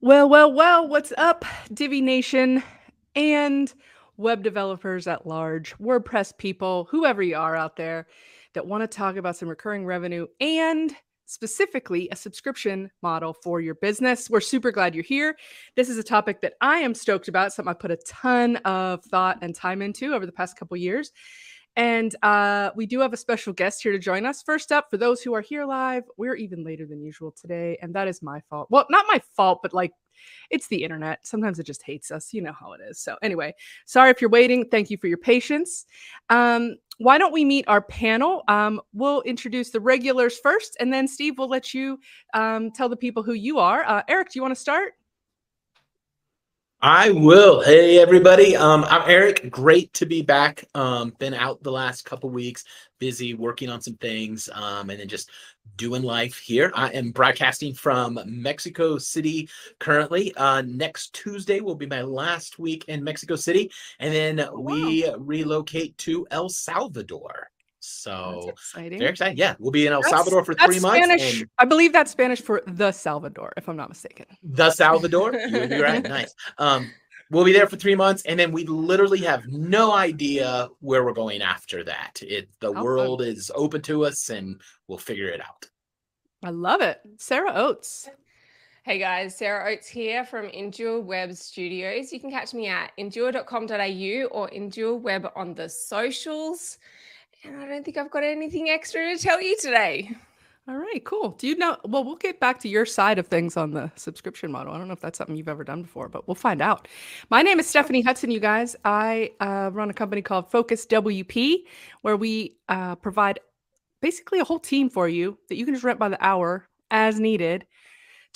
Well, well, well, what's up, Divi Nation and web developers at large, WordPress people, whoever you are out there that want to talk about some recurring revenue and specifically a subscription model for your business. We're super glad you're here. This is a topic that I am stoked about, something I put a ton of thought and time into over the past couple years. And uh, we do have a special guest here to join us. First up, for those who are here live, we're even later than usual today, and that is my fault. Well, not my fault, but like it's the internet. Sometimes it just hates us. You know how it is. So, anyway, sorry if you're waiting. Thank you for your patience. Um, why don't we meet our panel? Um, we'll introduce the regulars first, and then Steve will let you um, tell the people who you are. Uh, Eric, do you want to start? I will. Hey, everybody. Um, I'm Eric. Great to be back. Um, been out the last couple weeks, busy working on some things, um, and then just doing life here. I am broadcasting from Mexico City currently. Uh, next Tuesday will be my last week in Mexico City, and then we wow. relocate to El Salvador. That's So exciting. very excited. Yeah, we'll be in El That's- Salvador for that's three months. Spanish. and- I believe that's Spanish for the Salvador, if I'm not mistaken. the Salvador. You would be right. Nice. Um, we'll be there for three months, and then we literally have no idea where we're going after that. It the How fun. world is open to us, and we'll figure it out. I love it. Sarah Oates. Hey guys, Sarah Oates here from Endure Web Studios. You can catch me at endure.com.au or Endure Web on the socials. And I don't think I've got anything extra to tell you today. All right, cool. Do you know? Well, we'll get back to your side of things on the subscription model. I don't know if that's something you've ever done before, but we'll find out. My name is Stephanie Hudson, you guys. I uh, run a company called Focus WP, where we uh, provide basically a whole team for you that you can just rent by the hour as needed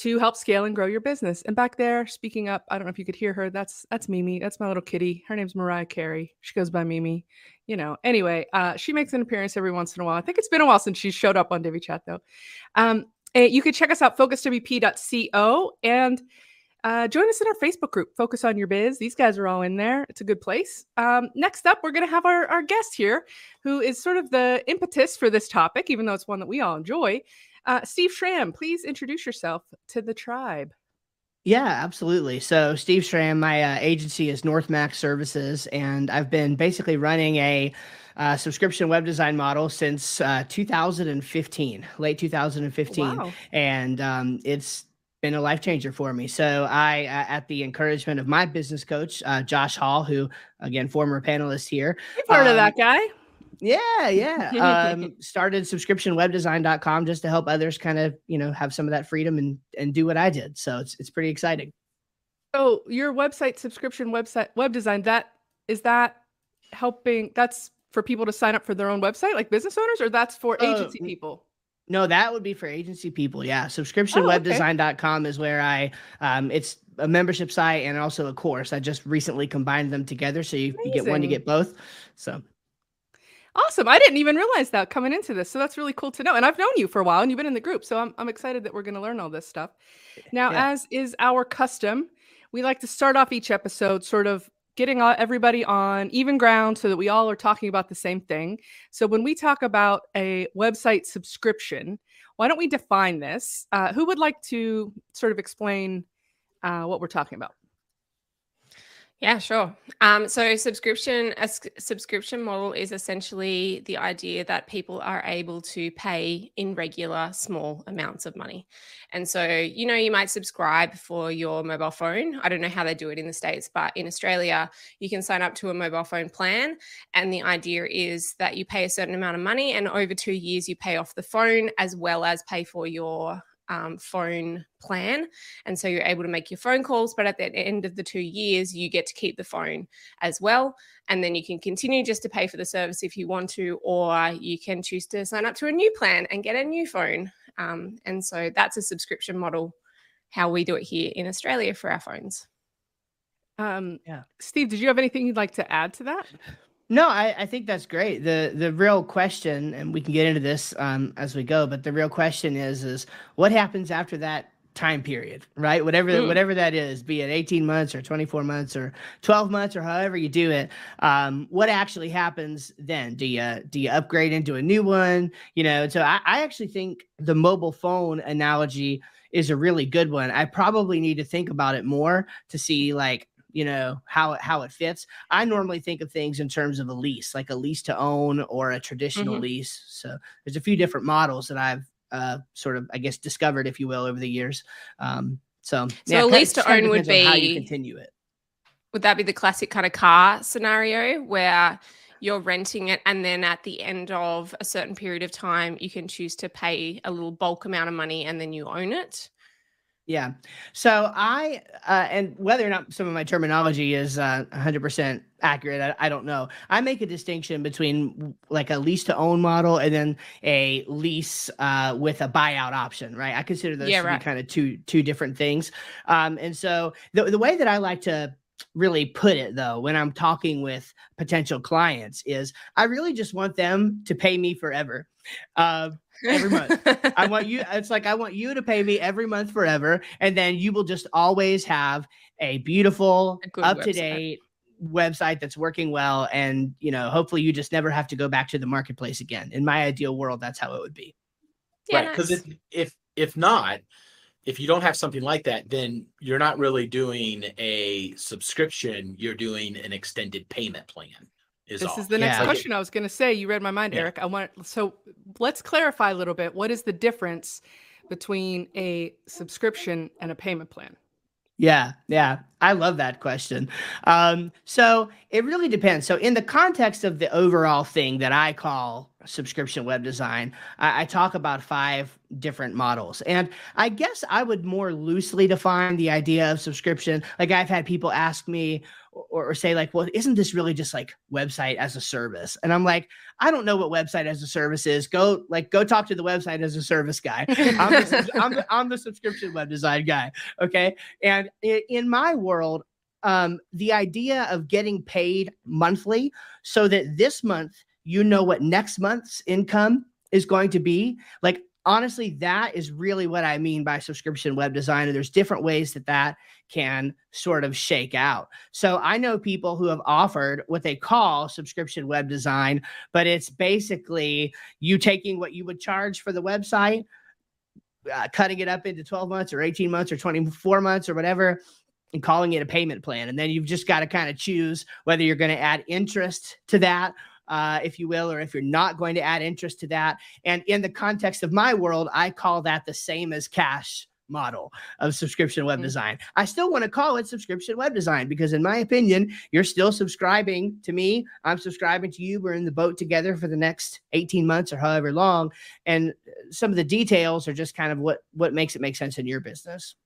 to help scale and grow your business. And back there, speaking up, I don't know if you could hear her. That's that's Mimi. That's my little kitty. Her name's Mariah Carey. She goes by Mimi. You know. Anyway, uh, she makes an appearance every once in a while. I think it's been a while since she showed up on Divi Chat though. Um, you can check us out focuswp.co and uh, join us in our Facebook group, Focus on Your Biz. These guys are all in there. It's a good place. Um, next up, we're going to have our, our guest here, who is sort of the impetus for this topic, even though it's one that we all enjoy. Uh, Steve Schramm, please introduce yourself to the tribe. Yeah, absolutely. So, Steve Schramm, my uh, agency is NorthMac Services, and I've been basically running a uh, subscription web design model since uh, 2015, late 2015, Wow. and um, it's been a life changer for me. So, I, uh, at the encouragement of my business coach, uh, Josh Hall, who again former panelist here, You've heard of Um, that guy. Yeah, yeah. Um, started subscriptionwebdesign.com just to help others kind of, you know, have some of that freedom and and do what I did. So it's it's pretty exciting. So your website subscription website web design that is that helping that's for people to sign up for their own website like business owners or that's for Uh, agency n- people? No, that would be for agency people. Yeah. Oh, Subscriptionwebdesign.com is where I um it's a membership site and also a course. I just recently combined them together so you, you get one, you get both. So Awesome. I didn't even realize that coming into this. So that's really cool to know. And I've known you for a while and you've been in the group. So I'm, I'm excited that we're going to learn all this stuff. Now, Yeah. as is our custom, we like to start off each episode sort of getting everybody on even ground so that we all are talking about the same thing. So when we talk about a website subscription, why don't we define this? Uh, who would like to sort of explain uh, what we're talking about? Yeah, sure. Um, so subscription a subscription model is essentially the idea that people are able to pay in regular small amounts of money. And so, you know, you might subscribe for your mobile phone. I don't know how they do it in the States, but in Australia, you can sign up to a mobile phone plan. And the idea is that you pay a certain amount of money, and over two years, you pay off the phone as well as pay for your um, phone plan. And so you're able to make your phone calls, but at the end of the two years, you get to keep the phone as well. And then you can continue just to pay for the service if you want to, or you can choose to sign up to a new plan and get a new phone. Um, and so that's a subscription model, how we do it here in Australia for our phones. Um, Yeah. Steve, did you have anything you'd like to add to that? No, I, I think that's great. The the real question, and we can get into this um, as we go, but the real question is is what happens after that time period, right? Whatever Mm. whatever that is, be it 18 months or 24 months or 12 months or however you do it. Um, what actually happens then? Do you do you upgrade into a new one? You know, so I, I actually think the mobile phone analogy is a really good one. I probably need to think about it more to see like you know how it how it fits. I normally think of things in terms of a lease, like a lease to own or a traditional Mhm. lease. So there's a few different models that I've uh, sort of I guess discovered, if you will, over the years. Um, so So a lease to own would on how you be- continue it. Would that be the classic kind of car scenario where you're renting it and then at the end of a certain period of time you can choose to pay a little bulk amount of money and then you own it? Yeah. So I, uh, and whether or not some of my terminology is uh, 100% accurate, I, I don't know. I make a distinction between like a lease to own model and then a lease uh, with a buyout option, right? I consider those Yeah, to right. be kind of two two different things. Um, and so the, the way that I like to really put it though when i'm talking with potential clients is i really just want them to pay me forever uh, Every month. I want you. It's like I want you to pay me every month forever, and then you will just always have a beautiful, up to date website that's working well, and you know, hopefully, you just never have to go back to the marketplace again. In my ideal world, that's how it would be. yeah, right because nice. if if if not if you don't have something like that then you're not really doing a subscription you're doing an extended payment plan is This all. is the next Yeah. question I was going to say. You read my mind, Yeah. Eric. I want so let's clarify a little bit. What is the difference between a subscription and a payment plan? Yeah, yeah. I love that question. Um, so it really depends. So, in the context of the overall thing that I call subscription web design, I, I talk about five different models. And I guess I would more loosely define the idea of subscription. Like, I've had people ask me or, or say, like, well, isn't this really just like website as a service? And I'm like, I don't know what website as a service is. Go, like, go talk to the website as a service guy. I'm the, I'm the, I'm the subscription web design guy. Okay. And in my world, um, the idea of getting paid monthly so that this month you know what next month's income is going to be, like honestly, that is really what I mean by subscription web design. And there's different ways that that can sort of shake out. So I know people who have offered what they call subscription web design, but it's basically you taking what you would charge for the website uh, cutting it up into 12 months or 18 months or 24 months or whatever and calling it a payment plan. And then you've just got to kind of choose whether you're going to add interest to that, uh, if you will, or if you're not going to add interest to that. And in the context of my world, I call that the same as cash model of subscription web Mhm. design. I still want to call it subscription web design because in my opinion, you're still subscribing to me. I'm subscribing to you. We're in the boat together for the next 18 months or however long. And uh, some of the details are just kind of what what makes it make sense in your business.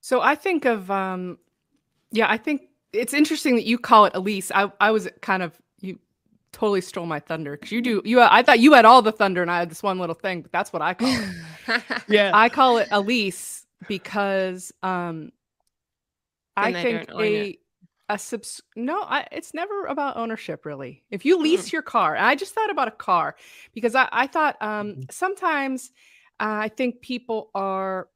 So I think of um yeah, I think it's interesting that you call it a lease. I I was kind of you totally stole my thunder because you do you I thought you had all the thunder and I had this one little thing, but that's what I call it. Yeah. I call it a lease because um I Then they think a it. a subs no, I it's never about ownership really. If you lease your car, and I just thought about a car because I, I thought um Mhm. sometimes uh, I think people are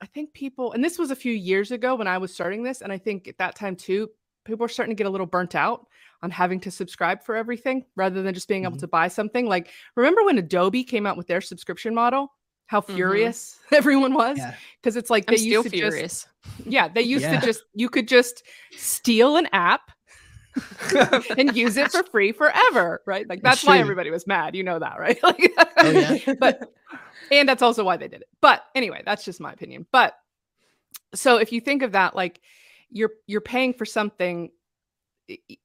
I think people and this was a few years ago when I was starting this, and I think at that time too, people were starting to get a little burnt out on having to subscribe for everything rather than just being able Mhm. to buy something. Like remember when Adobe came out with their subscription model? How Mhm. furious everyone was Yeah. because it's like I'm they still used to just yeah, they used Yeah. to just you could just steal an app and use it for free forever, right? Like That's why everybody was mad. You know that, right? Like, Oh, yeah. but and that's also why they did it. But anyway, that's just my opinion. But so if you think of that, like you're you're paying for something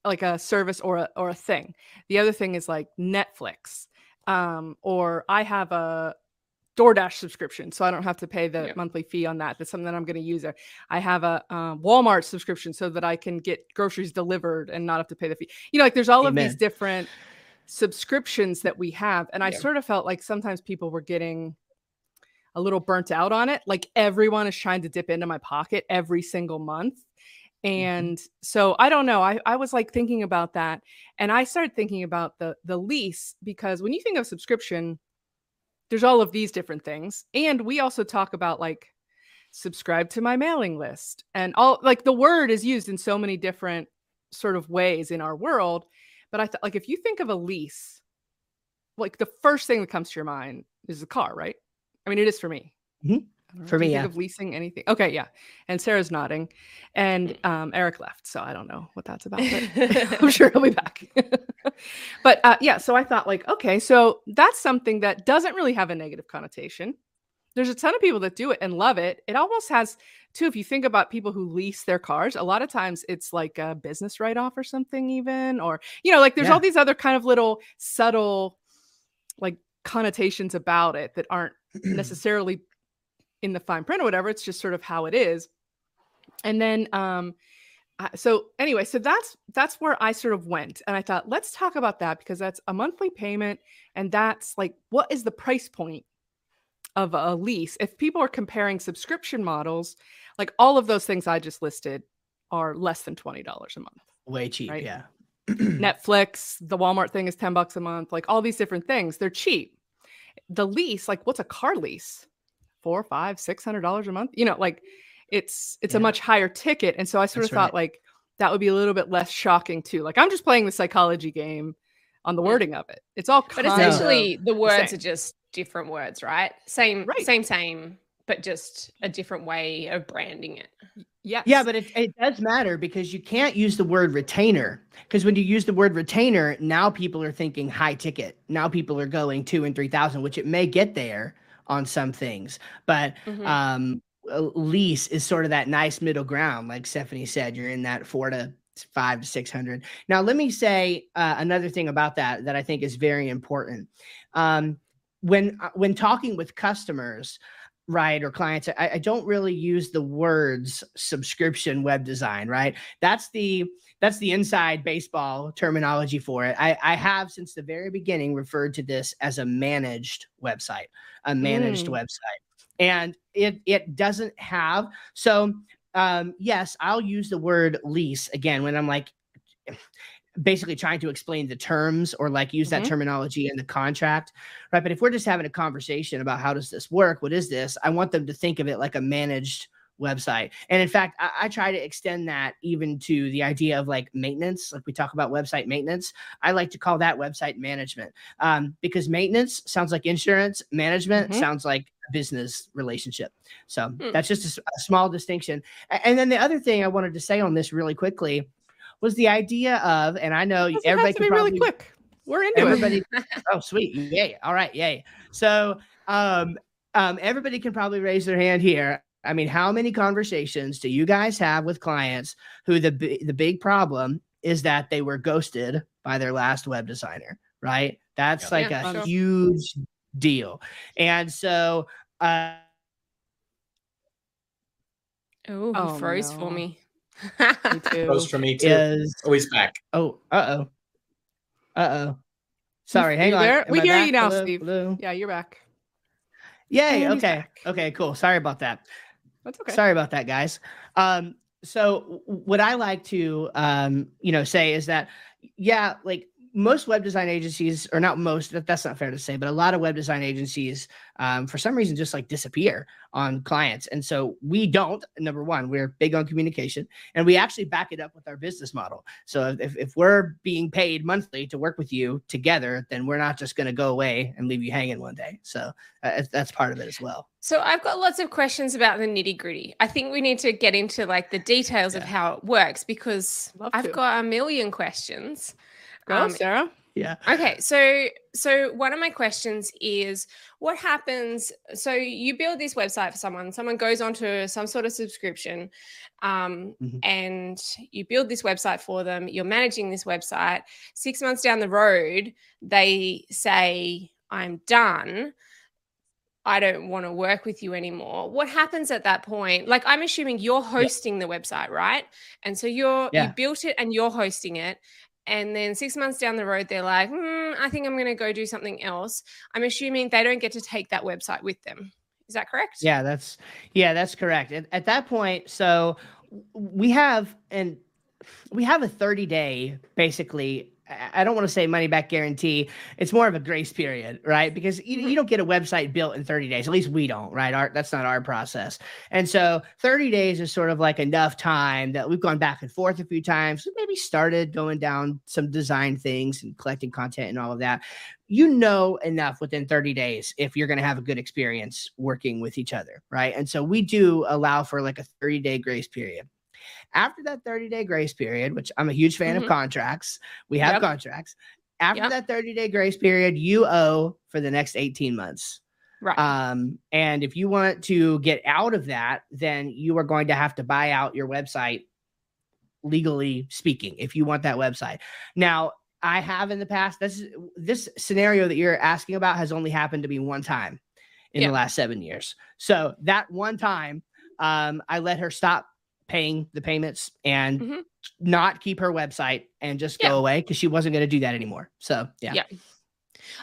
like a service or a or a thing. The other thing is like Netflix, um, or I have a DoorDash subscription, so I don't have to pay the Yeah. monthly fee on that. That's something that I'm going to use. There, I have a um, Walmart subscription so that I can get groceries delivered and not have to pay the fee. You know, like there's all of these different subscriptions that we have, and I sort of felt like sometimes people were getting a little burnt out on it. Like everyone is trying to dip into my pocket every single month. And so I don't know. I, I was like thinking about that. And I started thinking about the the lease because when you think of subscription, there's all of these different things. And we also talk about like subscribe to my mailing list. And all like the word is used in so many different sort of ways in our world. But I thought like if you think of a lease, like the first thing that comes to your mind is a car, right? I mean, it is for me. Mhm. For me, yeah. of leasing anything. Okay, yeah. And Sarah's nodding, and Mm. um, Eric left, so I don't know what that's about. But I'm sure he'll be back. but uh, yeah, so I thought like, okay, so that's something that doesn't really have a negative connotation. There's a ton of people that do it and love it. It almost has too. If you think about people who lease their cars, a lot of times it's like a business write off or something, even or you know, like there's Yeah. all these other kind of little subtle like connotations about it that aren't necessarily in the fine print or whatever it's just sort of how it is and then um so anyway so that's that's where i sort of went and i thought let's talk about that because that's a monthly payment and that's like what is the price point of a lease if people are comparing subscription models like all of those things i just listed are less than $20 a month Way cheap. Right. Yeah. Netflix, the Walmart thing is 10 bucks a month, like all these different things. They're cheap. The lease, like what's a car lease? Four, five, six hundred dollars a month. You know, like it's it's a much higher ticket. And so I sort That's of thought right. like that would be a little bit less shocking too. Like I'm just playing the psychology game on the wording of it. It's all But kind of essentially, the words same. are just different words, right? Same, Right. same, same, but just a different way of branding it. yes. Yeah, but it, it does matter because you can't use the word retainer. Because when you use the word retainer, now people are thinking high ticket. Now people are going two and three thousand, which it may get there on some things. But Mhm. um lease is sort of that nice middle ground. Like Stephanie said, you're in that four to five to six hundred. Now, let me say uh, another thing about that that I think is very important. Um, when uh, when talking with customers, right, or clients, I, I don't really use the words subscription web design, right? That's the that's the inside baseball terminology for it. I, I have since the very beginning referred to this as a managed website, a managed Mm. website and it it doesn't have so um yes i'll use the word lease again when i'm like basically trying to explain the terms or like use that Mhm. terminology in the contract right but if we're just having a conversation about how does this work what is this i want them to think of it like a managed website. And in fact I, I try to extend that even to the idea of like maintenance. Like we talk about website maintenance. I like to call that website management um, because maintenance sounds like insurance management Mhm. sounds like business relationship. So Hmm. that's just a small distinction. And then the other thing i wanted to say on this really quickly was the idea of and i know everybody could be really quick. We're into it. oh sweet. Yay. All right. Yay. So um um everybody can probably raise their hand here i mean how many conversations do you guys have with clients who the the big problem is that they were ghosted by their last web designer right that's Yeah. like Yeah, a sure. huge deal and so uh Oh, Oh, he froze no. for me. Me too. Close for me too. is Oh, he's back. oh uh-oh uh-oh sorry hang you on there? Am We I hear back? you now, Hello? Steve. Hello? Yeah, you're back. yay And okay back. okay cool sorry about that That's okay. Sorry about that, guys. Um, so what I like to um, you know, say is that yeah, like most web design agencies, or not most, that, that's not fair to say, but a lot of web design agencies, um, for some reason, just like disappear on clients. And so we don't, number one, we're big on communication and we actually back it up with our business model. So if, if we're being paid monthly to work with you together, then we're not just going to go away and leave you hanging one day. So uh, that's part of it as well. So I've got lots of questions about the nitty gritty. I think we need to get into like the details of how it works because Love I've to. got a million questions. Go, Um, Sarah. Yeah. Okay, so so one of my questions is what happens so you build this website for someone, someone goes onto some sort of subscription um, Mhm. and you build this website for them, you're managing this website. 6 months down the road, they say I'm done. I don't want to work with you anymore. What happens at that point? Like I'm assuming you're hosting the website, right? And so you're Yeah. you built it and you're hosting it. And then six months down the road, they're like, hmm, I think I'm going to go do something else. I'm assuming they don't get to take that website with them. Is that correct? Yeah, that's yeah, that's correct. At, at that point, so we have and we have a 30 day basically I don't want to say money back guarantee. It's more of a grace period, right? Because you, Mm-hmm. you don't get a website built in 30 days. At least we don't, right? Our, that's not our process. And so 30 days is sort of like enough time that we've gone back and forth a few times. We maybe started going down some design things and collecting content and all of that. You know enough within 30 days if you're going to have a good experience working with each other, right? And so we do allow for like a 30 day grace period. After that 30 day grace period, which I'm a huge fan Mhm. of contracts, we have Yep. contracts. After Yep. that 30 day grace period, you owe for the next 18 months. Right. Um, and if you want to get out of that, then you are going to have to buy out your website, legally speaking, if you want that website. Now, I have in the past, this this scenario that you're asking about has only happened to me one time in Yeah. the last seven years. So that one time, um, I let her stop paying the payments and Mhm. not keep her website and just Yeah. go away because she wasn't going to do that anymore. So yeah. Yeah.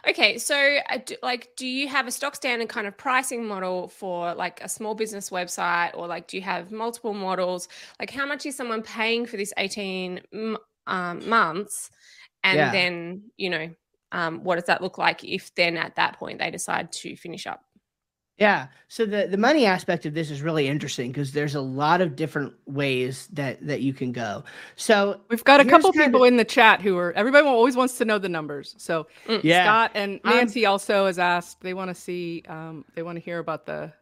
Okay, so uh, do, like, do you have a stock standard kind of pricing model for like a small business website, or like, do you have multiple models? Like, how much is someone paying for this eighteen um, months, and Yeah. then you know, um, what does that look like if then at that point they decide to finish up? Yeah. So the the money aspect of this is really interesting because there's a lot of different ways that that you can go. So We've got a couple people of- in the chat who are everybody always wants to know the numbers. So yeah, Scott and I'm- Nancy also has asked they want to see um they want to hear about the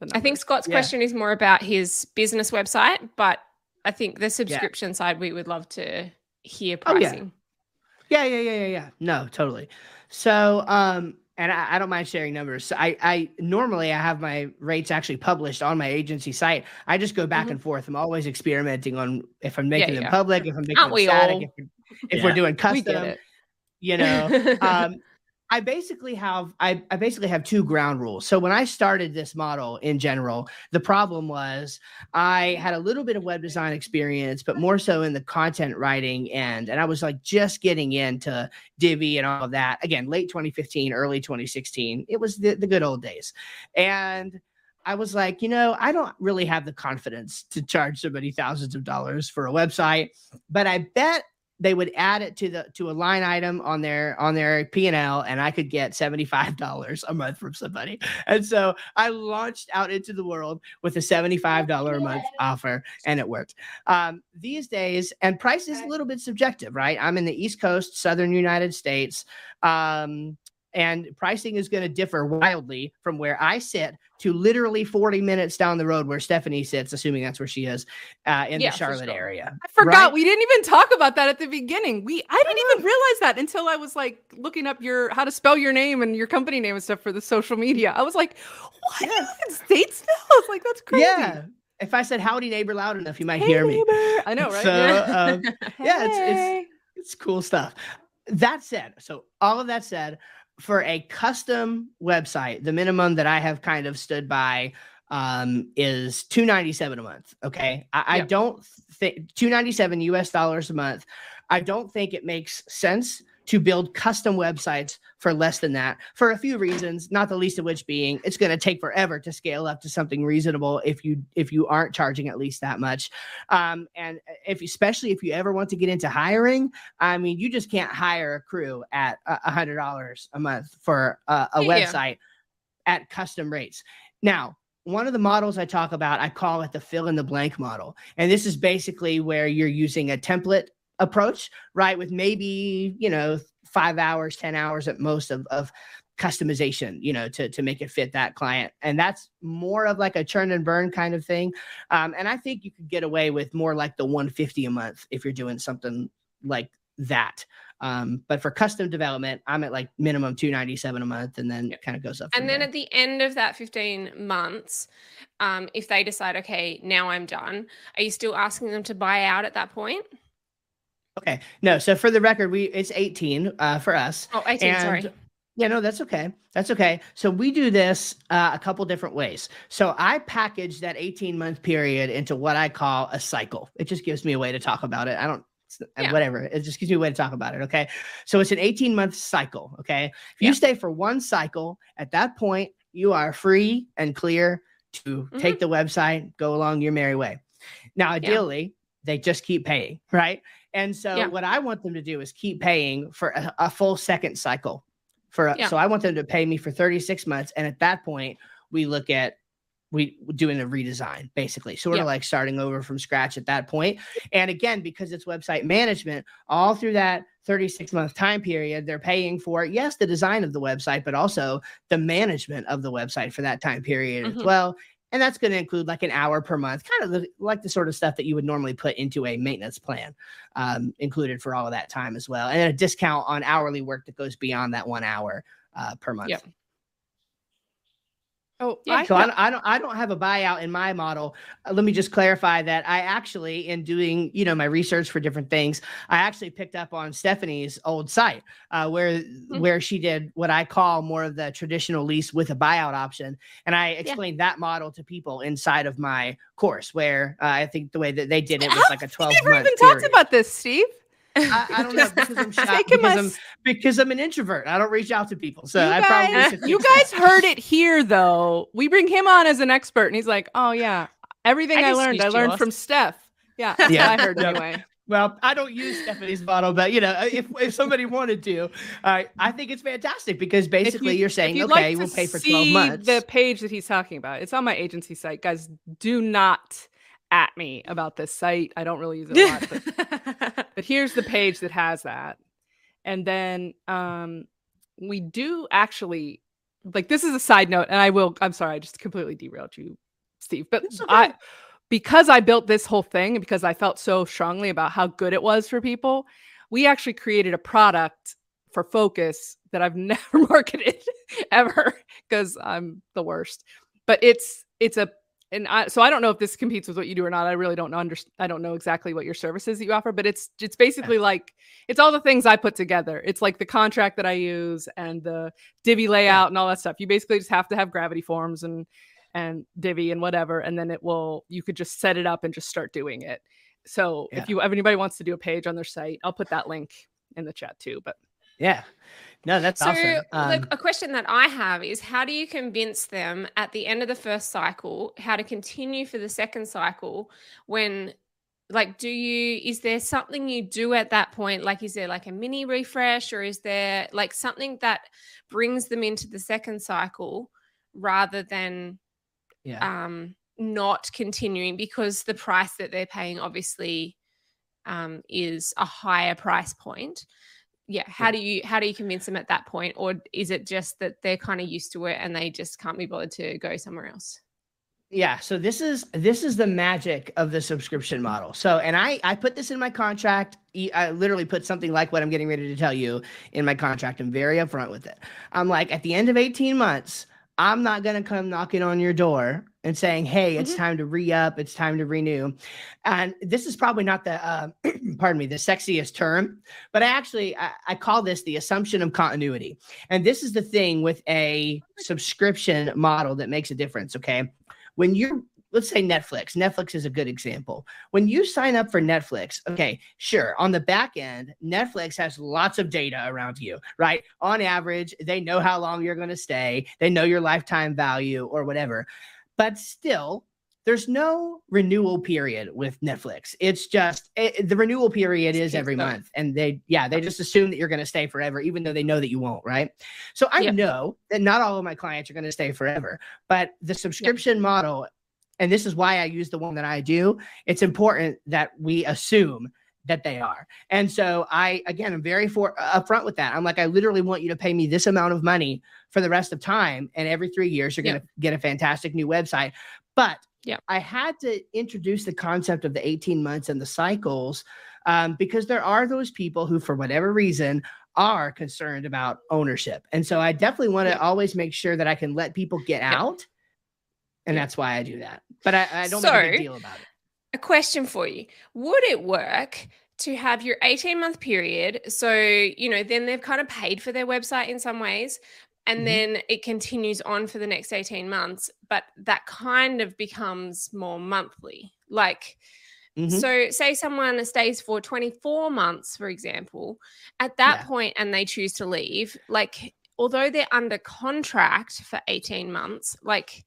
the I think. Scott's Yeah. question is more about his business website, but I think the subscription side we would love to hear Oh, yeah. pricing. yeah, yeah, yeah, yeah, yeah. No, totally. So um, and I, I don't mind sharing numbers. So I I normally I have my rates actually published on my agency site. I just go back Mhm. and forth. I'm always experimenting on if I'm making them yeah. public, if I'm making Aren't them we static, all? if, we're- if Yeah. we're doing custom. it. you know um i basically have I, I basically have two ground rules. So when i started this model in general the problem was i had a little bit of web design experience but more so in the content writing end. And i was like just getting into divi and all of that. Again late 2015 early 2016 it was the, the good old days. And I was like, you know, I don't really have the confidence to charge somebody thousands of dollars for a website, but I bet they would add it to the to a line item on their on their P&L and I could get $75 a month from somebody. And so I launched out into the world with a $75 a month offer and it worked. Um, these days and price is a little bit subjective, right? I'm in the East Coast, Southern United States. Um, and pricing is going to differ wildly from where I sit to literally 40 minutes down the road where Stephanie sits, assuming that's where she is, uh, in Yeah, the Charlotte sure. area. I forgot right? we didn't even talk about that at the beginning. We I didn't even realize that until I was like looking up your how to spell your name and your company name and stuff for the social media. I was like, what? You live in states now? I was like, that's crazy. Yeah. If I said howdy neighbor loud enough, you might Hey, hear me. neighbor. I know, right? So, um, yeah, it's- it's- it's cool stuff. That said, so all of that said, for a custom website, the minimum that I have kind of stood by um, is two ninety seven a month. Okay, I, I don't think two ninety seven U.S. dollars a month. I don't think it makes sense to build custom websites for less than that for a few reasons not the least of which being it's going to take forever to scale up to something reasonable if you if you aren't charging at least that much um, and if especially if you ever want to get into hiring i mean you just can't hire a crew at a hundred dollars a month for a, a Yeah. website at custom rates now one of the models i talk about i call it the fill in the blank model and this is basically where you're using a template approach right with maybe you know five hours ten hours at most of, of customization you know to to make it fit that client and that's more of like a churn and burn kind of thing um, and i think you could get away with more like the 150 a month if you're doing something like that um, but for custom development i'm at like minimum 297 a month and then it kind of goes up And then there. at the end of that 15 months, um, if they decide, okay, now I'm done, are you still asking them to buy out at that point? Okay no so for the record we it's 18 uh, for us Oh, 18, sorry. Yeah, no, that's okay. That's okay. So we do this uh, a couple different ways. So I package that 18 month period into what I call a cycle. It just gives me a way to talk about it. I don't, uh, Yeah. whatever. It just gives me a way to talk about it. Okay. So it's an 18 month cycle. Okay. If you Yeah. stay for one cycle, at that point, you are free and clear to Mm-hmm. take the website, go along your merry way. Now, ideally, they just keep paying, right? And so Yeah. what I want them to do is keep paying for a, a full second cycle. For a- Yeah. so I want them to pay me for 36 months, and at that point we look at we doing a redesign basically sort Yeah. of like starting over from scratch at that point. and again because it's website management all through that 36 month time period they're paying for yes the design of the website but also the management of the website for that time period as Mhm. well and that's going to include like an hour per month kind of the, like the sort of stuff that you would normally put into a maintenance plan um, included for all of that time as well and a discount on hourly work that goes beyond that one hour uh, per month Yep. Oh, Yeah, I, so I don't, I don't I don't have a buyout in my model. Uh, let me just clarify that I actually, in doing you know my research for different things, I actually picked up on Stephanie's old site uh, where where she did what I call more of the traditional lease with a buyout option, and I explained that model to people inside of my course. Where uh, I think the way that they did it was How like a we twelve never even talked about this, Steve. I, I don't know because I'm shy, because I'm because I'm an introvert. I don't reach out to people, so you I guys, probably should you guys that. heard it here, though. We bring him on as an expert, and he's like, "Oh yeah, everything I I, learned, I learned from Steph." Yeah, that's Yeah. what I heard Yep. anyway. Well, I don't use Stephanie's model, but you know, if, if somebody wanted to, uh, I think it's fantastic because basically If you, are saying, you'd okay, like we'll pay for 12 months. The page that he's talking about, it's on my agency site, guys. Do not at me about this site. I don't really use it a lot, but but here's the page that has that and then um we do actually like this is a side note and i will i'm sorry i just completely derailed you steve but okay. i because i built this whole thing and because i felt so strongly about how good it was for people we actually created a product for focus that i've never marketed ever because i'm the worst but it's it's a and I, so I don't know if this competes with what you do or not. I really don't know. Under, I don't know exactly what your services that you offer, but it's it's basically like it's all the things I put together. It's like the contract that I use and the Divi layout and all that stuff. You basically just have to have gravity forms and and Divi and whatever, and then it will. You could just set it up and just start doing it. So Yeah. if you if anybody wants to do a page on their site, I'll put that link in the chat too. But yeah, no, that's So, awesome. Um, a question that I have is how do you convince them at the end of the first cycle how to continue for the second cycle when like do you is there something you do at that point? Like is there like a mini refresh or is there like something that brings them into the second cycle rather than yeah, um not continuing because the price that they're paying obviously um is a higher price point yeah how do you how do you convince them at that point or is it just that they're kind of used to it and they just can't be bothered to go somewhere else yeah. So this is this is the magic of the subscription model. So, and I I put this in my contract. i literally put something like what I'm getting ready to tell you in my contract. I'm very upfront with it. I'm like, at the end of 18 months, I'm not going to come knocking on your door and saying, hey, it's Mhm. time to re up, it's time to renew. And this is probably not the, uh, pardon me, the sexiest term, but I actually, I, I call this the assumption of continuity. And this is the thing with a subscription model that makes a difference. Okay. When you're, let's say Netflix, Netflix is a good example. When you sign up for Netflix, okay, sure, on the back end, Netflix has lots of data around you, right? On average, they know how long you're going to stay, they know your lifetime value or whatever. But still, there's no renewal period with Netflix. It's just it, the renewal period is every month, and they yeah they just assume that you're going to stay forever, even though they know that you won't, right? So I Yep. know that not all of my clients are going to stay forever, but the subscription model, and this is why I use the one that I do. It's important that we assume that they are. And so I again I'm very for upfront with that. I'm like I literally want you to pay me this amount of money for the rest of time and every 3 years you're Yeah. going to get a fantastic new website. But Yeah. I had to introduce the concept of the 18 months and the cycles um, because there are those people who for whatever reason are concerned about ownership. And so I definitely want to Yeah. always make sure that I can let people get Yeah. out. And Yeah. that's why I do that. But I, I don't make a big deal about it. a question for you would it work to have your 18 month period so you know then they've kind of paid for their website in some ways and Mhm. then it continues on for the next 18 months but that kind of becomes more monthly like Mhm. so say someone stays for 24 months for example at that Yeah. point and they choose to leave like although they're under contract for 18 months like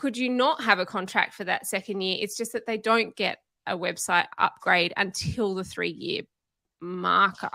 could you not have a contract for that second year? It's just that they don't get a website upgrade until the 3 year marker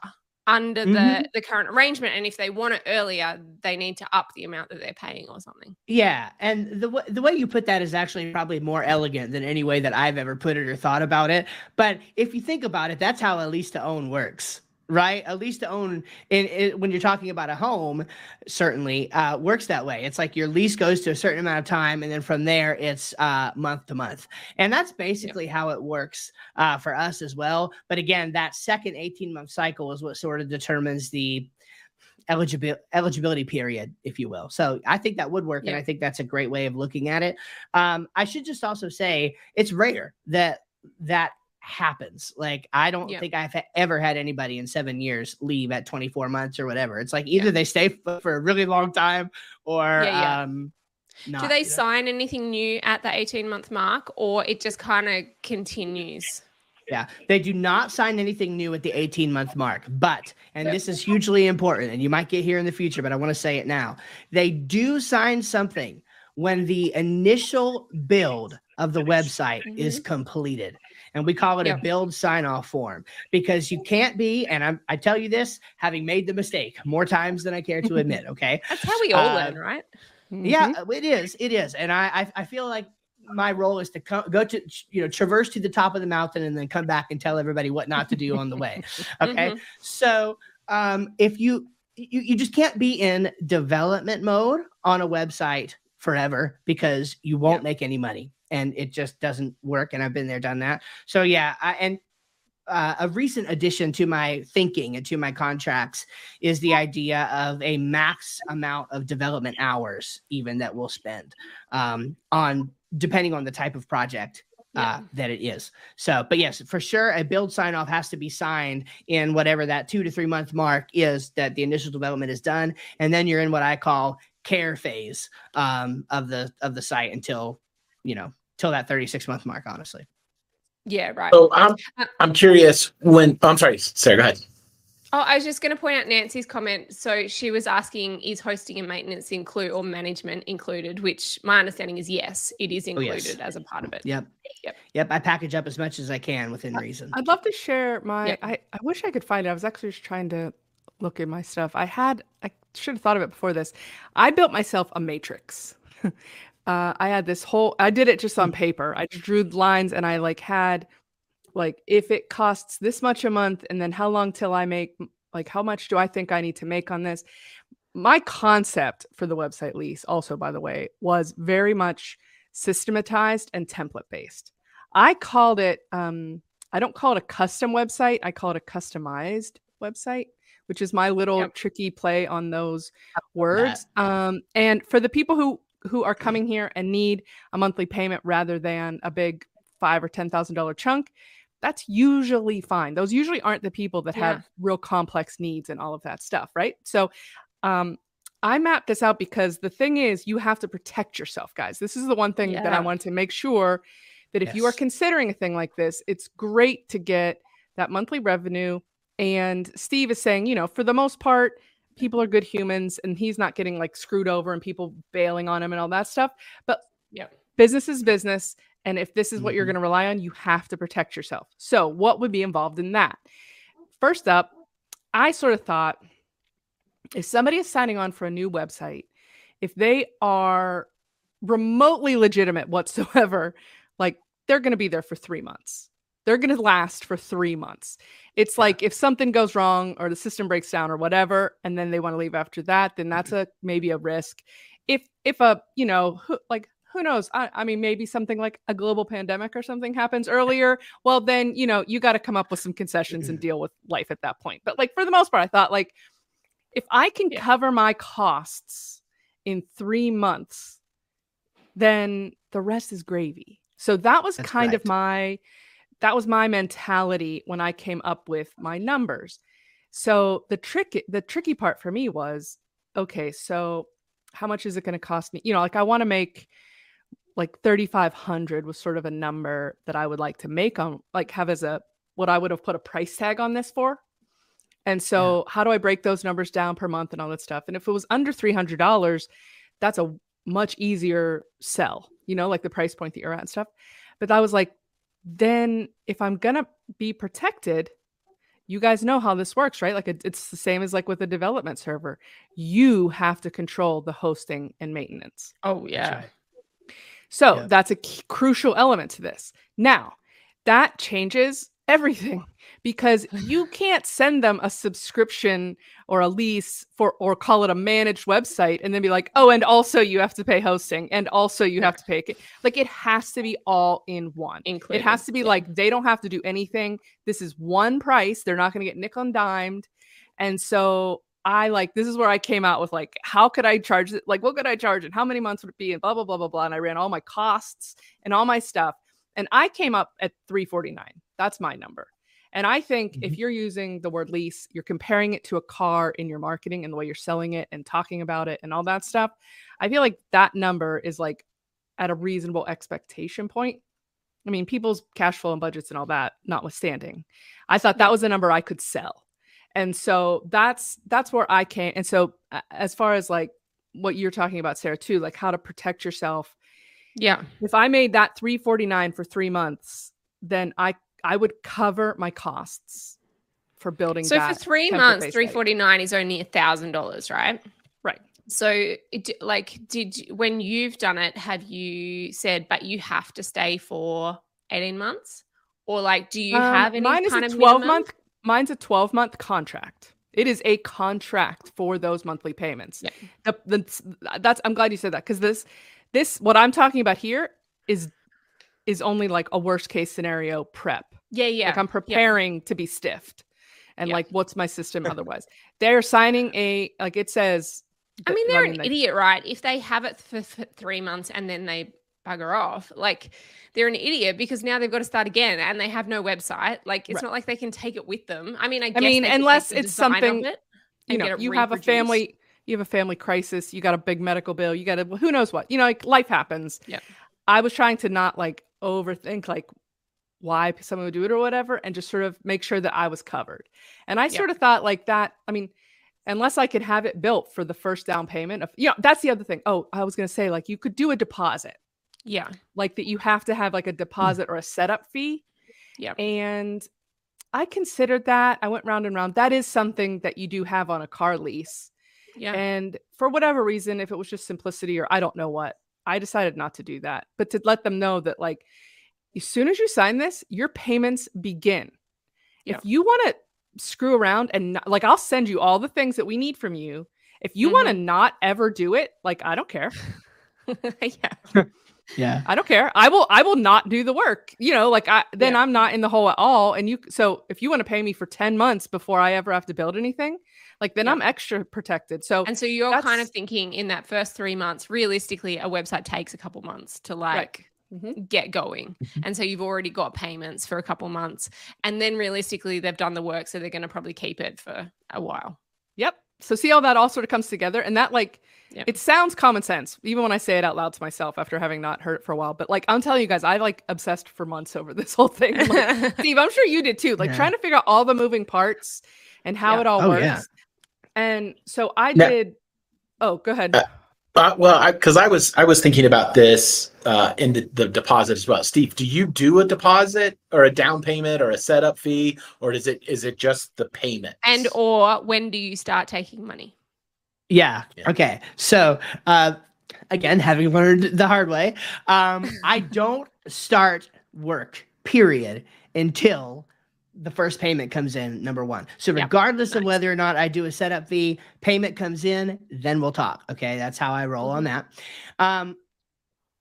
under the Mhm. the current arrangement. And if they want it earlier they need to up the amount that they're paying or something. Yeah, and the w- the way you put that is actually probably more elegant than any way that I've ever put it or thought about it. But if you think about it, that's how a lease to own works, right? A lease to own, in, in, when you're talking about a home, certainly uh, works that way. It's like your lease goes to a certain amount of time, and then from there it's uh, month to month, and that's basically how it works uh, for us as well. But again, that second 18 month cycle is what sort of determines the eligibility eligibility period, if you will. So I think that would work, and I think that's a great way of looking at it. Um, I should just also say it's rare that that happens. Like I don't Yeah. think I've ha- ever had anybody in seven years leave at 24 months or whatever. It's like either they stay f- for a really long time or Yeah, yeah. um, not. do they you know? sign anything new at the 18 month mark or it just kind of continues Yeah, they do not sign anything new at the 18 month mark, but, and this is hugely important, and you might get here in the future, but I want to say it now. They do sign something when the initial build of the website is completed. And we call it Yeah. a build sign off form because you can't be, and I'm, I tell you this, having made the mistake more times than I care to admit, okay? that's how we all Uh, learn right Yeah, Mhm. uh, it is. It is, and I I, I feel like my role is to co- go to you know traverse to the top of the mountain and then come back and tell everybody what not to do on the way. Okay, Mhm. so um, if you you you just can't be in development mode on a website forever because you won't make any money and it just doesn't work. And I've been there, done that. So yeah, I, and uh, a recent addition to my thinking and to my contracts is the idea of a max amount of development hours, even that we'll spend um, on depending on the type of project uh, Yeah. that it is. So, but yes, for sure, a build sign off has to be signed in whatever that two to three month mark is that the initial development is done, and then you're in what I call care phase um, of the of the site until you know till that 36 month mark. Honestly. yeah right So I'm Uh, I'm curious when oh, I'm sorry, Sarah, go ahead. Oh, I was just going to point out Nancy's comment. So she was asking, is hosting and maintenance include or management included? Which my understanding is yes, it is Oh, yes. included as a part of it. Yep. Yep. Yep. I package up as much as I can within reason. I'd love to share my. Yeah. I, I wish I could find it. I was actually just trying to look at my stuff. I had. I should have thought of it before this. I built myself a matrix. uh, I had this whole. I did it just on paper. I drew lines and I like had, like, if it costs this much a month, and then how long till I make. Like, how much do I think I need to make on this? My concept for the website lease, also by the way, was very much systematized and template based. I called it um I don't call it a custom website, I call it a customized website, which is my little Yep. tricky play on those words. Um and for the people who who are coming here and need a monthly payment rather than a big 5 or 10,000 dollar chunk, that's usually fine. Those usually aren't the people that Yeah. have real complex needs and all of that stuff, right? So um I mapped this out because the thing is, you have to protect yourself, guys. This is the one thing that I Yeah. wanted to make sure that if you are considering a thing like this, it's great to get that monthly revenue. And Steve is saying, you know, for the most part, people are good humans and he's not getting like screwed over and people bailing on him and all that stuff. But Yep. business is business. And if this is what you're Mhm. going to rely on, you have to protect yourself. So, what would be involved in that? First up, I sort of thought if somebody is signing on for a new website, if they are remotely legitimate whatsoever, like they're going to be there for three months. They're going to last for three months. It's like if something goes wrong or the system breaks down or whatever, and then they want to leave after that, then that's mm-hmm. a maybe a risk. If if a you know who, like who knows? I, I mean, maybe something like a global pandemic or something happens earlier. Well, then you know you got to come up with some concessions and mm-hmm. deal with life at that point. But like for the most part, I thought like if I can Yeah. cover my costs in three months, then the rest is gravy. So that was That's kind of my that was my mentality when I came up with my numbers. So the trick the tricky part for me was okay, so how much is it going to cost me? You know, like I want to make like 3500 was sort of a number that I would like to make on like have as a what I would have put a price tag on this for. And so how do I break those numbers down per month and all that stuff? And if it was under $300, that's a much easier sell, you know, like the price point that you're at and stuff. But I was like, then if I'm going to be protected, you guys know how this works, right? Like it's the same as like with a development server. You have to control the hosting and maintenance. Oh yeah. right. So Yeah. that's a key, crucial element to this. Now, that changes everything because you can't send them a subscription or a lease for or call it a managed website and then be like, "Oh, and also you have to pay hosting and also you have to pay ca-" like it has to be all in one. Included. It has to be yeah. like they don't have to do anything. This is one price. They're not going to get nickel and dimed. And so I like this is where I came out with like, how could I charge it? Like, what could I charge and how many months would it be? And blah blah blah blah blah. And I ran all my costs and all my stuff. And I came up at 349. That's my number. And I think if mm-hmm. you're using the word lease, you're comparing it to a car in your marketing and the way you're selling it and talking about it and all that stuff. I feel like that number is like at a reasonable expectation point. I mean, people's cash flow and budgets and all that notwithstanding, I thought that was a number I could sell. And so that's that's where I came. And so as far as like what you're talking about, Sarah, too, like how to protect yourself. Yeah. If I made that 349 for three months, then I I would cover my costs for building So for three months, 349 site. is only a thousand dollars, right? Right. So, it, like, did when you've done it, have you said, but you have to stay for eighteen months, or like, do you Um, have any mine is kind a of 12 minimum? month mine's a 12 month contract it is a contract for those monthly payments Yeah. the, the, that's i'm glad you said that because this this what i'm talking about here is is only like a worst case scenario prep Yeah, yeah. like i'm preparing to be stiffed and Yeah. like what's my system otherwise they're signing a like it says I mean, they're an the- idiot, right? If they have it for, for three months and then they bugger off, like they're an idiot because now they've got to start again and they have no website. Like it's Right. not like they can take it with them. I mean, I guess I mean, they could take unless it's something- it you know you have a family you have a family crisis you got a big medical bill you got a who knows what you know like life happens Yeah. i was trying to not like overthink like why someone would do it or whatever and just sort of make sure that i was covered and i Yeah. sort of thought like that i mean unless i could have it built for the first down payment of you know that's the other thing oh i was going to say like you could do a deposit Yeah. like that you have to have like a deposit or a setup fee Yeah. and I considered that. I went round and round. That is something that you do have on a car lease. Yeah. And for whatever reason, if it was just simplicity or I don't know what, I decided not to do that. But to let them know that, like, as soon as you sign this, your payments begin. Yeah. If you want to screw around and not, like, I'll send you all the things that we need from you. If you want to mm-hmm. not ever do it, like, I don't care. yeah. Yeah. I don't care. I will I will not do the work. You know, like I then Yeah. I'm not in the hole at all. And you so if you want to pay me for 10 months before I ever have to build anything, like then Yeah. I'm extra protected. So And so you're kind of thinking in that first three months, realistically, a website takes a couple months to like Mhm. get going. And so you've already got payments for a couple months. And then realistically, they've done the work. So they're going to probably keep it for a while. Yep. So see how that all sort of comes together and that like Yep. it sounds common sense even when I say it out loud to myself after having not heard it for a while. But like I'm telling you guys, I like obsessed for months over this whole thing. Like, Steve, I'm sure you did too. Like Yeah. trying to figure out all the moving parts and how Yeah. it all Oh, works. yeah. And so I Yeah. did Oh, go ahead. Uh, Uh, well, because I, was I was thinking about this uh, in the, the deposit as well. Steve, do you do a deposit or a down payment or a setup fee, or is it is it just the payment? and or when do you start taking money? Yeah. Yeah. Okay. So, uh, again, having learned the hard way, um, I don't start work, period, until the first payment comes in, number one. So, Yeah, regardless of whether or not I do a setup fee, payment comes in, then we'll talk. Okay. That's how I roll on that. Um,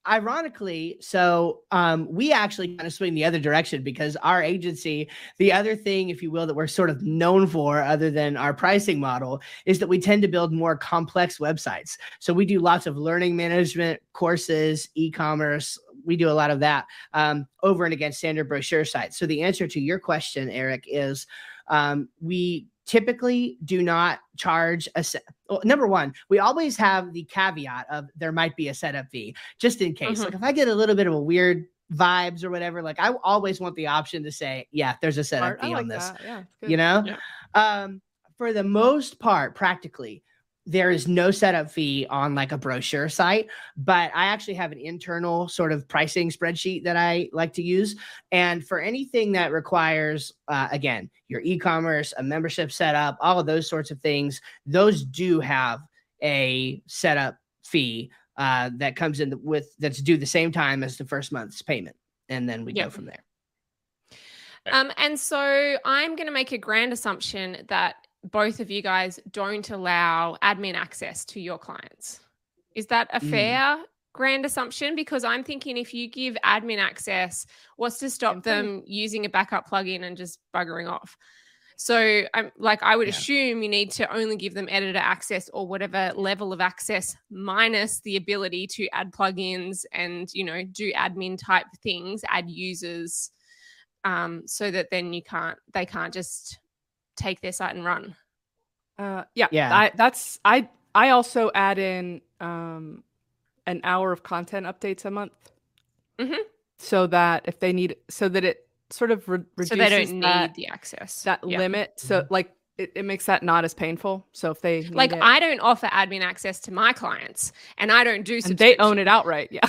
ironically so um we actually kind of swing the other direction because our agency the other thing if you will that we're sort of known for other than our pricing model is that we tend to build more complex websites so we do lots of learning management courses e-commerce we do a lot of that um, over and against standard brochure sites so the answer to your question eric is um, we typically do not charge a se- well, number one we always have the caveat of there might be a setup fee just in case Mhm. like if i get a little bit of a weird vibes or whatever like i always want the option to say yeah there's a setup Smart. I fee like on this. Yeah. you know Yeah. um for the most part practically there is no setup fee on like a brochure site, but I actually have an internal sort of pricing spreadsheet that I like to use. And for anything that requires, uh, again, your e commerce, a membership setup, all of those sorts of things, those do have a setup fee uh, that comes in with that's due the same time as the first month's payment. And then we yep. go from there. Um, and so I'm going to make a grand assumption that both of you guys don't allow admin access to your clients. Is that a mm. fair mm. grand assumption? Because I'm thinking if you give admin access, what's to stop them using a backup plugin and just buggering off? So I'm like I would yeah. assume you need to only give them editor access or whatever level of access minus the ability to add plugins and you know do admin type things, add users um, so that then you can't they can't just take their site and run. Uh, yeah, yeah. I, that's I. I also add in um, an hour of content updates a month, mm-hmm. so that if they need, so that it sort of re- reduces so they don't that, need the access that yeah. limit. So mm-hmm. like it, it makes that not as painful. So if they like, it, I don't offer admin access to my clients, and I don't do. And they own it outright. Yeah.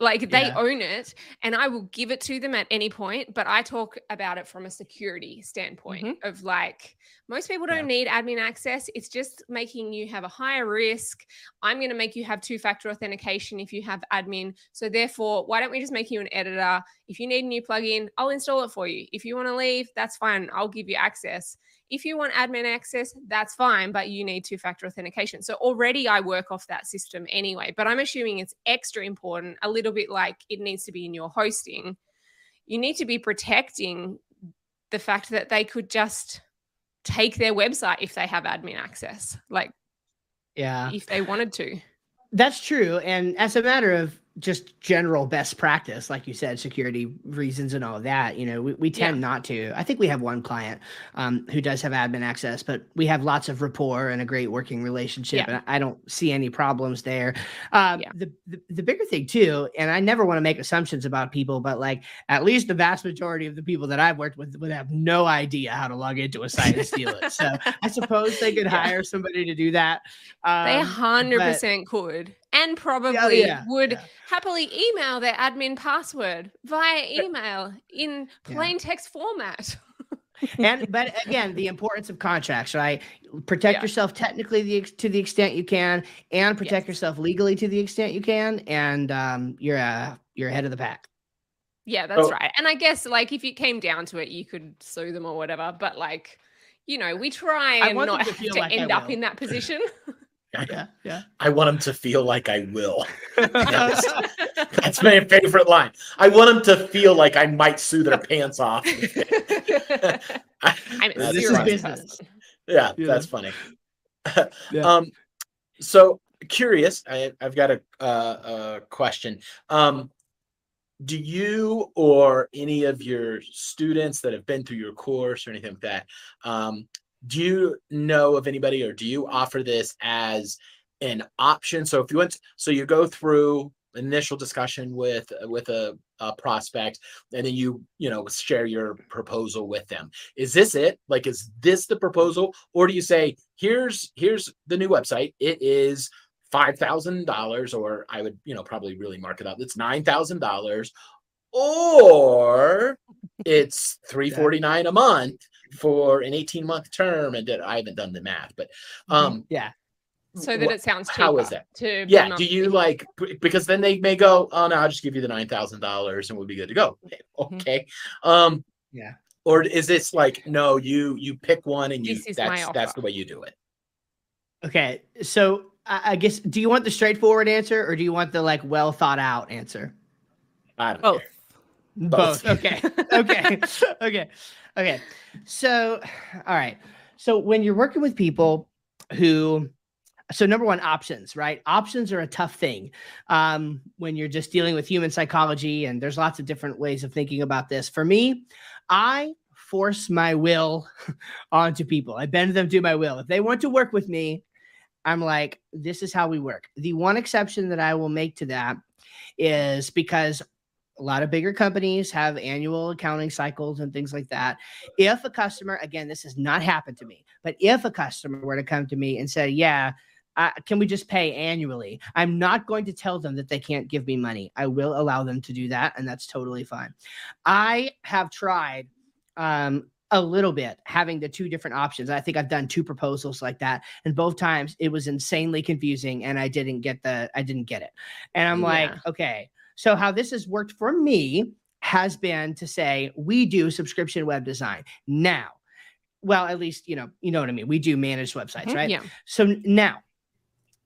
Like they yeah. own it and I will give it to them at any point, but I talk about it from a security standpoint mm-hmm. of like most people don't yeah. need admin access. It's just making you have a higher risk. I'm going to make you have two factor authentication if you have admin. So therefore, why don't we just make you an editor? If you need a new plugin, I'll install it for you. If you want to leave, that's fine. I'll give you access. If you want admin access, that's fine, but you need two factor authentication. So already I work off that system anyway, but I'm assuming it's extra important, a little bit like it needs to be in your hosting. You need to be protecting the fact that they could just take their website if they have admin access. Like, yeah, if they wanted to. That's true. And as a matter of just general best practice, like you said, security reasons and all of that. You know, we, we tend yeah. not to. I think we have one client um, who does have admin access, but we have lots of rapport and a great working relationship, yeah. and I don't see any problems there. Um, yeah. the, the the bigger thing too, and I never want to make assumptions about people, but like at least the vast majority of the people that I've worked with would have no idea how to log into a site and steal it. So I suppose they could hire somebody to do that. Um, they hundred percent could and probably yeah, would yeah. happily email their admin password via email in plain yeah. text format. and but again, the importance of contracts, right? Protect yourself technically the, to the extent you can, and protect yes. yourself legally to the extent you can, and um, you're uh, you're ahead of the pack. Yeah, that's oh. right. And I guess like if you came down to it, you could sue them or whatever. But like, you know, we try and not to, to like end up in that position. yeah, yeah. I want him to feel like I will. That's, that's, my favorite line. I want him to feel like I might sue their pants off. I'm a this is business. Yeah, yeah, that's funny. yeah. Um, so curious. I, have got a, uh, a question. Um, do you or any of your students that have been through your course or anything like that um, do you know of anybody or do you offer this as an option? So if you went so you go through initial discussion with with a, a, prospect and then you you know share your proposal with them. Is this it? Like is this the proposal? Or do you say here's here's the new website. It is five thousand dollars or i would you know probably really mark it up. It's nine thousand dollars. Or it's 349 a month for an 18 month term and did, i haven't done the math but mm-hmm. um yeah. So that it sounds cheaper how is that? yeah do you like because then they may go oh no i'll just give you the nine thousand dollars and we'll be good to go. Mm-hmm. okay um yeah. or is this like no you you pick one and you that's that's the way you do it? Okay so I guess do you want the straightforward answer or do you want the like well thought out answer? I don't Both. Care. Both. Both. Okay. okay. okay. Okay. So, all right. So when you're working with people who, so number one, options, right? Options are a tough thing um, when you're just dealing with human psychology, and there's lots of different ways of thinking about this. For me, I force my will onto people. I bend them to my will. If they want to work with me, I'm like, this is how we work. The one exception that I will make to that is because a lot of bigger companies have annual accounting cycles and things like that. If a customer, again, this has not happened to me, but if a customer were to come to me and say, Yeah, uh, can we just pay annually? I'm not going to tell them that they can't give me money. I will allow them to do that, and that's totally fine. I have tried um, a little bit having the two different options. I think I've done two proposals like that, and both times it was insanely confusing, and I didn't get the I didn't get it. And I'm like, okay, so how this has worked for me has been to say we do subscription web design now. Well, at least you know you know what I mean. We do managed websites, Mhm. right? Yeah. So now,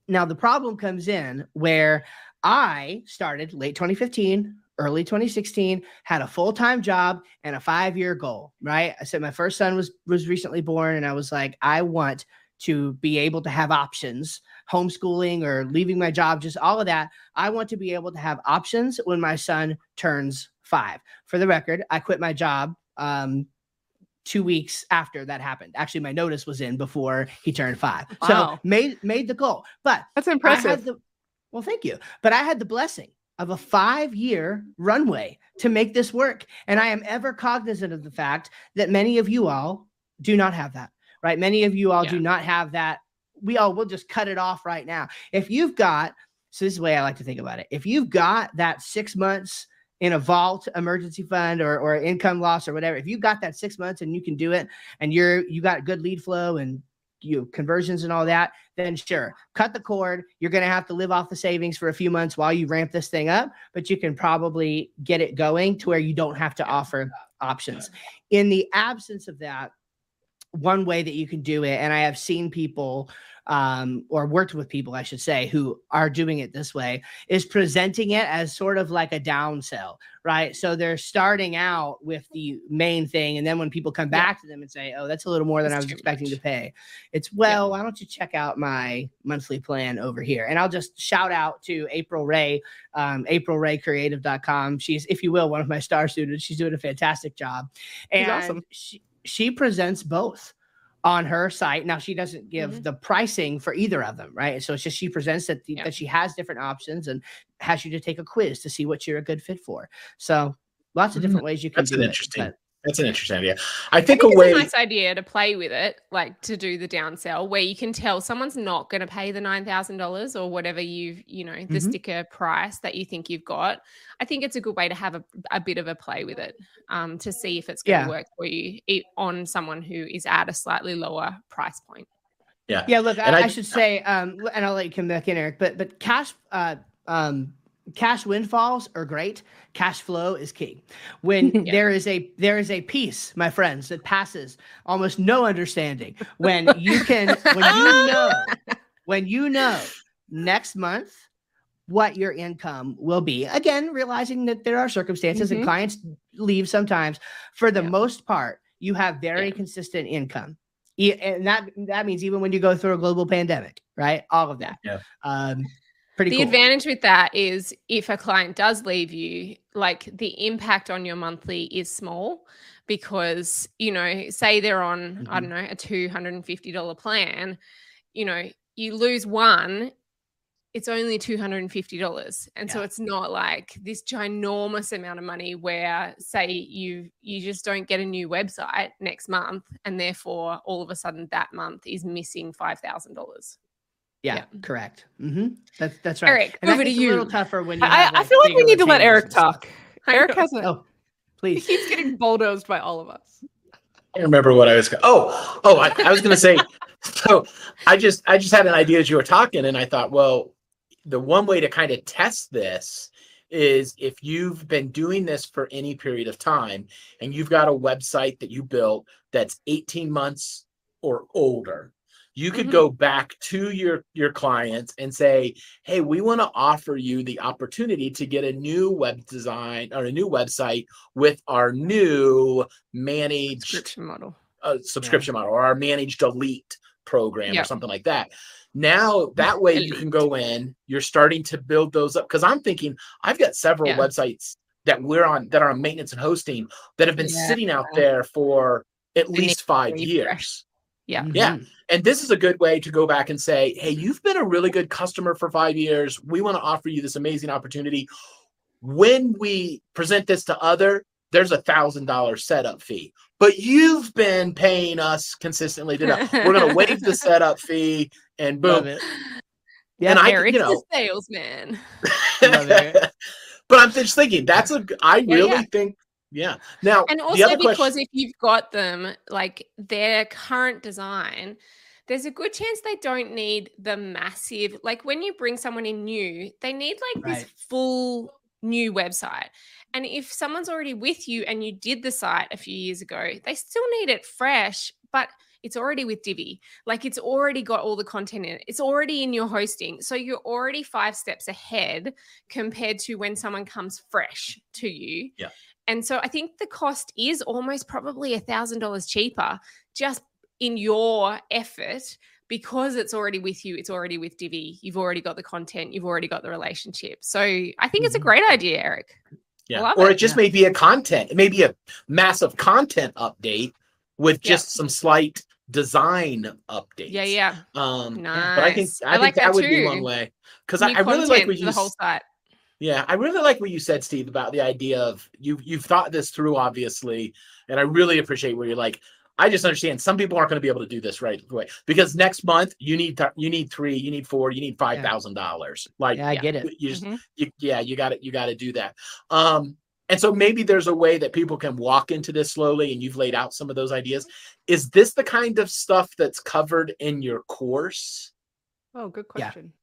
now the problem comes in where I started late 2015, early 2016, had a full time job and a five year goal. Right? I said my first son was was recently born, and I was like, I want to be able to have options, homeschooling or leaving my job, just all of that. I want to be able to have options when my son turns five. For the record, I quit my job. Um, two weeks after that happened actually my notice was in before he turned five so made made the goal but That's I had impressive. the, well, thank you. But I had the blessing of a five year runway to make this work. And I am ever cognizant of the fact that many of you all do not have that, right? Many of you all do not have that. We all will just cut it off right now. If you've got, so this is the way I like to think about it. If you've got that six months in a vault emergency fund or, or income loss or whatever, if you've got that six months and you can do it and you're, you got good lead flow and you conversions and all that, then sure, cut the cord. You're going to have to live off the savings for a few months while you ramp this thing up, but you can probably get it going to where you don't have to offer options. In the absence of that, one way that you can do it, and I have seen people um, or worked with people, I should say, who are doing it this way, is presenting it as sort of like a down sell, right? So they're starting out with the main thing, and then when people come Yeah. back to them and say, "Oh, that's a little more than That's I was expecting to pay," it's well, why don't you check out my monthly plan over here? And I'll just shout out to April Ray, um, aprilraycreative.com. She's, if you will, one of my star students. She's doing a fantastic job. And awesome. she, she presents both on her site. Now she doesn't give Mhm. the pricing for either of them, right? So it's just she presents that, the, Yeah. that she has different options and has you to take a quiz to see what you're a good fit for. So lots of Mm, different ways you can that's do an it, interesting but- That's an interesting idea. I I think, think a way. it's a nice idea to play with it, like to do the downsell, where you can tell someone's not going to pay the nine thousand dollars or whatever you've, you know, the Mhm. sticker price that you think you've got. I think it's a good way to have a, a bit of a play with it, um, to see if it's going to Yeah. work for you on someone who is at a slightly lower price point. yeah. Yeah, look, I, I- I should say, um, and I'll let you come back in, Eric. But but cash, uh, um, cash windfalls are great. Cash flow is key. When Yeah. there is a there is a piece, my friends, that passes almost no understanding. When you can, when you know, when you know next month what your income will be. Again, realizing that there are circumstances Mhm. and clients leave sometimes. For the Yeah. most part, you have very Yeah. consistent income. And that that means even when you go through a global pandemic, right? All of that. Yeah. Um, pretty the cool. advantage with that is if a client does leave you, like the impact on your monthly is small because, you know, say they're on, I Mhm. don't know, a $250 plan, you know, you lose one, it's only $250. And so it's not like this ginormous amount of money where say you you just don't get a new website next month and therefore all of a sudden that month is missing $5,000. Yeah, yeah. correct. hmm That's that's right. Eric, And over to gets A little tougher when you. I, have, I feel like we need to let Eric talk. I Eric hasn't. Oh, He please. keeps getting bulldozed by all of us. I remember what I was. go- Oh, oh, I, I was going to say. So I just, I just had an idea as you were talking, and I thought, well, the one way to kind of test this is if you've been doing this for any period of time, and you've got a website that you built that's 18 months or older. You could Mhm. go back to your your clients and say, "Hey, we want to offer you the opportunity to get a new web design or a new website with our new managed Subscription model. a subscription model or our managed delete program Yeah. or something like that. Now that way you can go in, you're starting to build those up. Cause I'm thinking I've got several Yeah. websites that we're on that are on maintenance and hosting that have been Yeah. sitting out there for at least five years. Yeah. Yeah. Mhm. And this is a good way to go back and say, hey, you've been a really good customer for five years. We want to offer you this amazing opportunity. When we present this to other, there's a thousand dollar setup fee. But you've been paying us consistently to that. We're gonna waive the setup fee and Love boom. it. Yeah, and I, Eric's you know, the salesman. Love it. but I'm just thinking that's a. I Yeah, really yeah. think, yeah. Now And the also other because question, if you've got them like their current design, there's a good chance they don't need the massive like when you bring someone in new, they need like Right. this full new website. And if someone's already with you and you did the site a few years ago, they still need it fresh, but it's already with Divi. Like it's already got all the content in it. It's already in your hosting. So you're already five steps ahead compared to when someone comes fresh to you. Yeah. And so I think the cost is almost probably a thousand dollars cheaper just in your effort because it's already with you, it's already with Divi, you've already got the content, you've already got the relationship. So I think it's a Mhm. great idea, Eric. yeah, love or it. it just Yeah. may be a content, it may be a massive content update with Yeah. just some slight design updates. Yeah, yeah. Um, Nice. but I think I, I think like that, that would be one too. way because I, I really like content what you the whole s- site. Yeah, I really like what you said, Steve, about the idea of you you've thought this through, obviously, and I really appreciate where you're like, I just understand some people aren't going to be able to do this right away because next month you need th- you need three, you need four, you need five thousand dollars. Like, Yeah, I Yeah. get it. you just Mhm. you, yeah, you got it, you got to do that. Um, and so maybe there's a way that people can walk into this slowly, and you've laid out some of those ideas. Is this the kind of stuff that's covered in your course? Oh, good Yeah. question.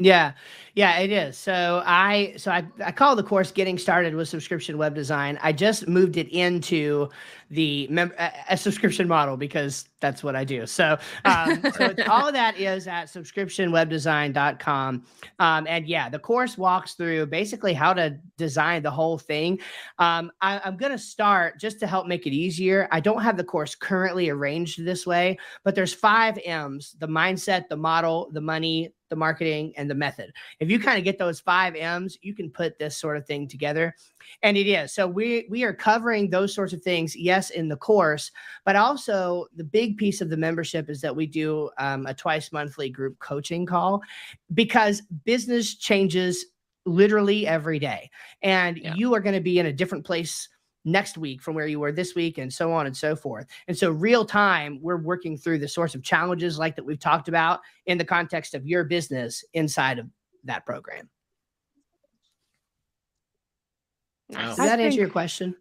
Yeah, yeah, it is. So I so I, I call the course "Getting Started with Subscription Web Design." I just moved it into the mem- a, subscription model because that's what I do. So, um, so all of that is at subscriptionwebdesign.com. Um, and yeah, the course walks through basically how to design the whole thing. Um, I, I'm going to start just to help make it easier. I don't have the course currently arranged this way, but there's five M's: the mindset, the model, the money, the marketing, and the method. If you kind of get those five M's, you can put this sort of thing together. And it is. So we we are covering those sorts of things, yes, in the course, but also the big piece of the membership is that we do um, a twice monthly group coaching call because business changes literally every day, and Yeah. you are going to be in a different place next week from where you were this week and so on and so forth. And so real time we're working through the sorts of challenges like that we've talked about in the context of your business inside of that program. Nice. Does I that answer your question?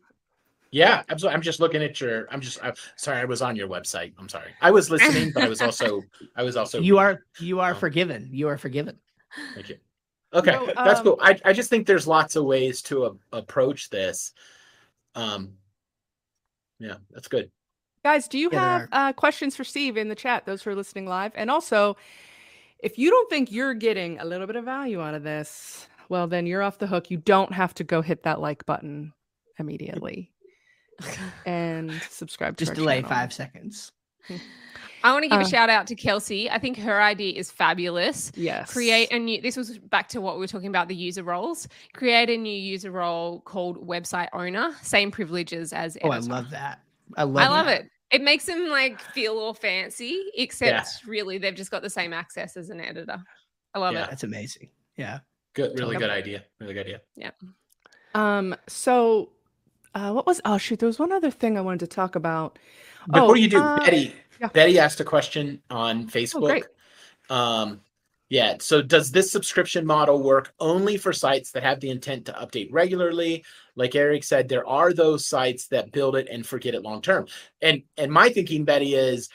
Yeah, absolutely. I'm just looking at your. I'm just. I'm sorry. I was on your website. I'm sorry. I was listening, but I was also. I was also. You are you are Oh. forgiven. You are forgiven. Thank you. Okay, So, that's um, cool. I, I just think there's lots of ways to a- approach this. Um. Yeah, that's good. Guys, do you Yeah, have uh, questions for Steve in the chat? Those who are listening live, and also, if you don't think you're getting a little bit of value out of this, well, then you're off the hook. You don't have to go hit that like button immediately and subscribe. To Just our delay channel. five seconds. I want to give Uh, a shout out to Kelsey. I think her idea is fabulous. Yes. Create a new, this was back to what we were talking about the user roles. Create a new user role called website owner, same privileges as Oh, I love that. I love. I love that. it. It makes them like feel all fancy, except really they've just got the same access as an editor. I love Yeah. it. That's amazing. Yeah. Good. Really good idea. Really good idea. Yeah. Um. So, uh, what was? Oh shoot! There was one other thing I wanted to talk about. Before Oh, you do, uh, Betty. yeah. Betty asked a question on Facebook. great. Um, yeah. So, does this subscription model work only for sites that have the intent to update regularly? Like Eric said, there are those sites that build it and forget it long term. And and my thinking, Betty, is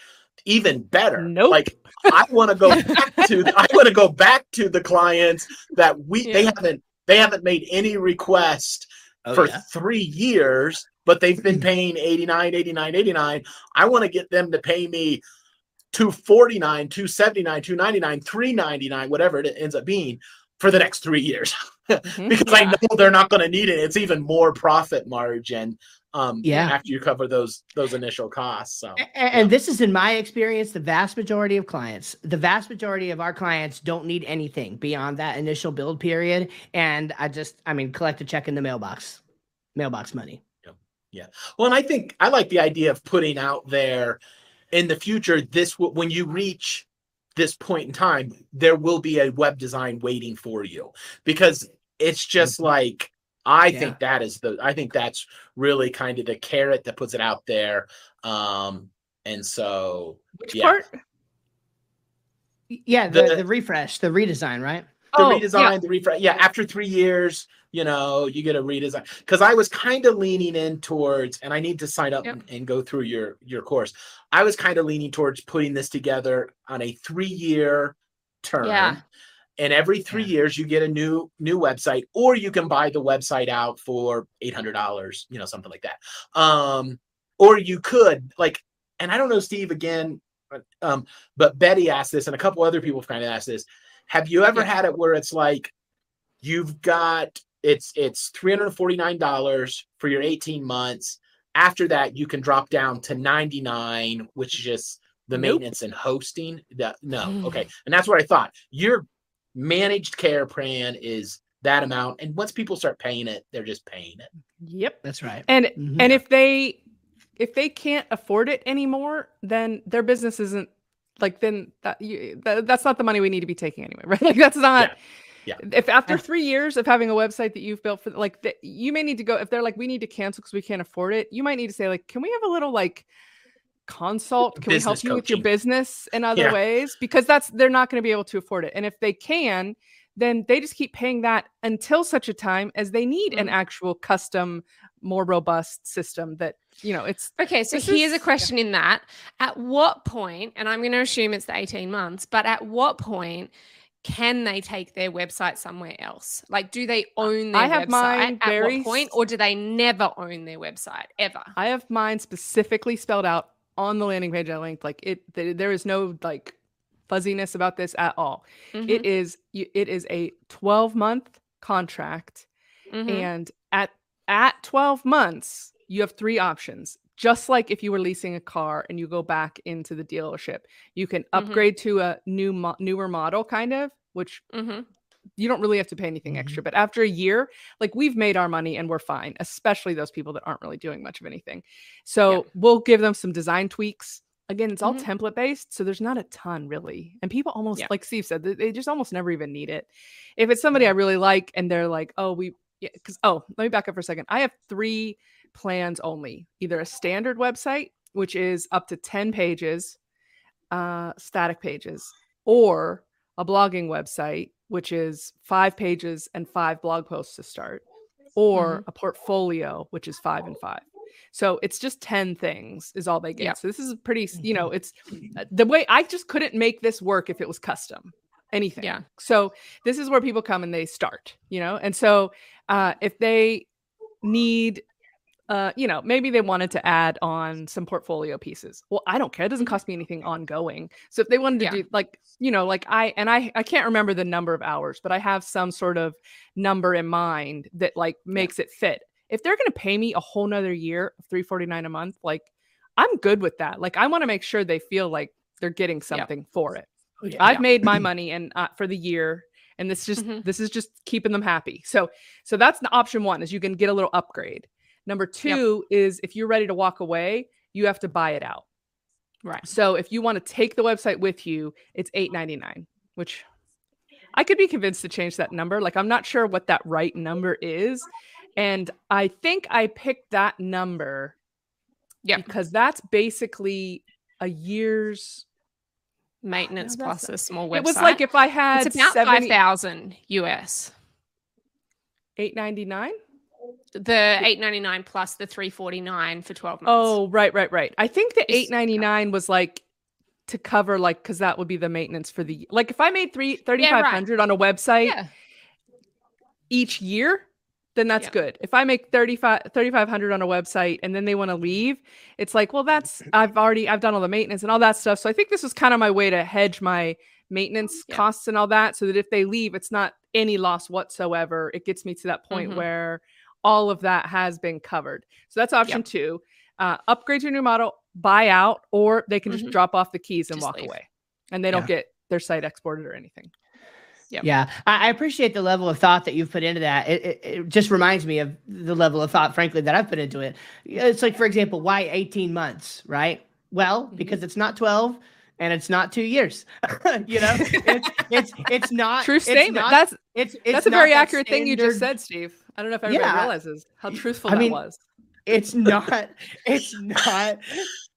even better. Nope. Like I want to go back to I want to go back to the clients that we they haven't they haven't made any request Oh, for yeah. three years, but they've been paying 89, 89, 89. I want to get them to pay me 249, 279, 299, 399, whatever it ends up being for the next three years. Mhm. because I know they're not going to need it. It's even more profit margin um Yeah. after you cover those those initial costs. So A- a- And this is in my experience, the vast majority of clients, the vast majority of our clients don't need anything beyond that initial build period. And I just, I mean, collect a check in the mailbox, mailbox money. Yeah. yeah. Well, and I think I like the idea of putting out there in the future. This will when you reach this point in time, there will be a web design waiting for you because it's just like I Yeah. think that is the I think that's really kind of the carrot that puts it out there. Um and so Which Yeah. part? Yeah, the, The- the refresh, the redesign, right? the Oh, yeah. redesign, the refresh. Yeah, after three years, you know, you get a redesign. Because I was kind of leaning in towards, and I need to sign up Yep. and, and go through your your course. I was kind of leaning towards putting this together on a three year term. Yeah. And every three years, you get a new new website, or you can buy the website out for eight hundred dollars, you know, something like that. Um, or you could like, and I don't know, Steve, again, but, um, but Betty asked this, and a couple other people have kind of asked this. Have you ever had it where it's like you've got it's it's three hundred forty nine dollars for your eighteen months. After that, you can drop down to ninety nine, which is just the Nope. maintenance and hosting. That no, okay, and that's what I thought. Your managed care plan is that amount, and once people start paying it, they're just paying it. Yep. That's right. And Mhm. and if they if they can't afford it anymore, then their business isn't like then that, you, that that's not the money we need to be taking anyway, right? Like that's not. Yeah. If after three years of having a website that you've built for like that, you may need to go if they're like we need to cancel because we can't afford it. You might need to say like, can we have a little like consult? Can we help Business you with your business in other Yeah. ways? Because that's they're not going to be able to afford it. And if they can, then they just keep paying that until such a time as they need an Mhm. actual custom, more robust system that you know it's Okay, so here's is- a question in that. At what point, and I'm going to assume it's the 18 months, but at what point can they take their website somewhere else? Like, do they own their I have website mine at very what point, or do they never own their website ever? I have mine specifically spelled out on the landing page I linked. Like it, th- there is no like fuzziness about this at all. Mhm, It is, it is a 12 month contract, mhm. and at at 12 months you have three options. Just like if you were leasing a car and you go back into the dealership, you can Mhm. upgrade to a new mo- newer model, kind of, which Mhm. You don't really have to pay anything Mhm. extra. But after a year, like we've made our money and we're fine, especially those people that aren't really doing much of anything. So we'll give them some design tweaks. Again, it's all Mhm. template based, so there's not a ton really. And people almost, Yeah. like Steve said, they- they just almost never even need it. If it's somebody I really like and they're like, oh, we, yeah, because, oh, let me back up for a second. I have three plans only either a standard website, which is up to 10 pages, uh, static pages, or a blogging website, which is five pages and five blog posts to start, or a portfolio, which is five and five. So it's just 10 things is all they get. Yep. So this is pretty, you know, it's uh, the way I just couldn't make this work if it was custom anything. Yeah. So this is where people come and they start, you know, and so uh, if they need uh, you know, maybe they wanted to add on some portfolio pieces. Well, I don't care. It doesn't cost me anything ongoing. So if they wanted to Yeah. do like, you know, like I and I I can't remember the number of hours, but I have some sort of number in mind that like makes it fit. If they're gonna pay me a whole nother year of 349 a month, like I'm good with that. Like I want to make sure they feel like they're getting something for it. Oh, yeah. I've made my money and uh, for the year and this just Mhm. this is just keeping them happy. So so that's the option 1 is you can get a little upgrade. Number 2 is if you're ready to walk away, you have to buy it out. Right. So if you want to take the website with you, it's 8.99, which I could be convinced to change that number. Like I'm not sure what that right number is. And I think I picked that number Yeah. because that's basically a year's Maintenance No, plus a small website. it was like if I had it's about 70 5,000 US. 899 The 899 plus the 349 for 12 months. oh right right right i think the It's- 899 was like to cover like because that would be the maintenance for the like if i made three right. 3500 on a website yeah. each year then that's Yeah. good if i make 35 3500 on a website and then they want to leave it's like well that's i've already i've done all the maintenance and all that stuff so i think this was kind of my way to hedge my maintenance Yeah. costs and all that so that if they leave it's not any loss whatsoever it gets me to that point Mhm. where all of that has been covered so that's option two uh, upgrade to a new model buy out or they can just Mhm. drop off the keys and Just walk leave. away and they don't Yeah. get their site exported or anything Yep. Yeah, I, I appreciate the level of thought that you've put into that. It, it, it just reminds me of the level of thought, frankly, that I've put into it. It's like, for example, why 18 months, right? Well, Mhm. because it's not 12 and it's not two years. you know, it's it's it's not true it's statement. not- that's it's, it's that's a very accurate thing you just said, Steve. I don't know if everybody Yeah. realizes how truthful I that mean, was. It's not. It's not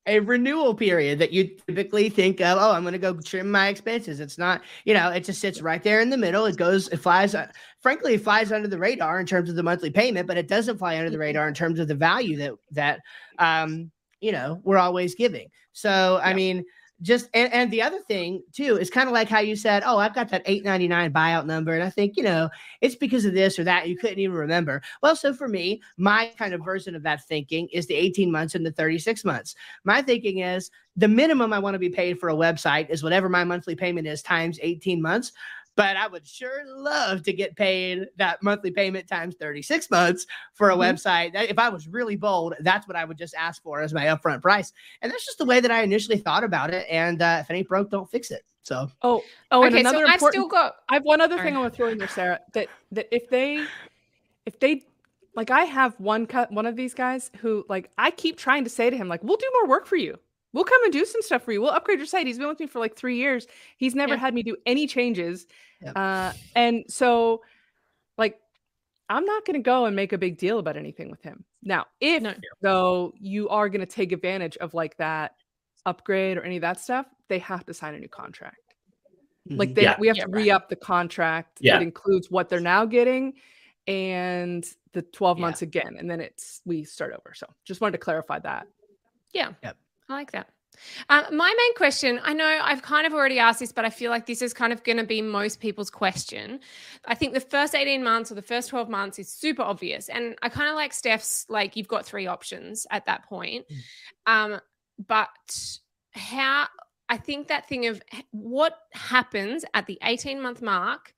a renewal period that you typically think of. Oh, I'm going to go trim my expenses. It's not. You know, it just sits right there in the middle. It goes. It flies. uh, Frankly, it flies under the radar in terms of the monthly payment, but it doesn't fly under the radar in terms of the value that that um you know we're always giving. So I mean. Just and, and the other thing too is kind of like how you said, Oh, I've got that 899 buyout number. And I think, you know, it's because of this or that. You couldn't even remember. Well, so for me, my kind of version of that thinking is the 18 months and the 36 months. My thinking is the minimum I want to be paid for a website is whatever my monthly payment is times 18 months. But I would sure love to get paid that monthly payment times 36 months for a Mhm. website. If I was really bold, that's what I would just ask for as my upfront price. And that's just the way that I initially thought about it. And uh, if it ain't broke, don't fix it. So Oh, oh, and okay, another so I've still got I have one other Sorry. thing I want to throw in there, Sarah. That that if they, if they, like, I have one cut one of these guys who, like, I keep trying to say to him, like, we'll do more work for you. We'll come and do some stuff for you. We'll upgrade your site. He's been with me for like three years. He's never Yeah. had me do any changes. Yep. Uh, and so, like, I'm not going to go and make a big deal about anything with him. Now, if No. though you are going to take advantage of like that upgrade or any of that stuff, they have to sign a new contract. Like mhm. they, Yeah. we have Yeah, to re-up the contract Yeah. that includes what they're now getting and the 12 Yeah. months again. And then it's we start over. So just wanted to clarify that. Yeah. Yep. I like that. Um, my main question I know I've kind of already asked this, but I feel like this is kind of going to be most people's question. I think the first 18 months or the first 12 months is super obvious. And I kind of like Steph's, like, you've got three options at that point. Um, but how I think that thing of what happens at the 18 month mark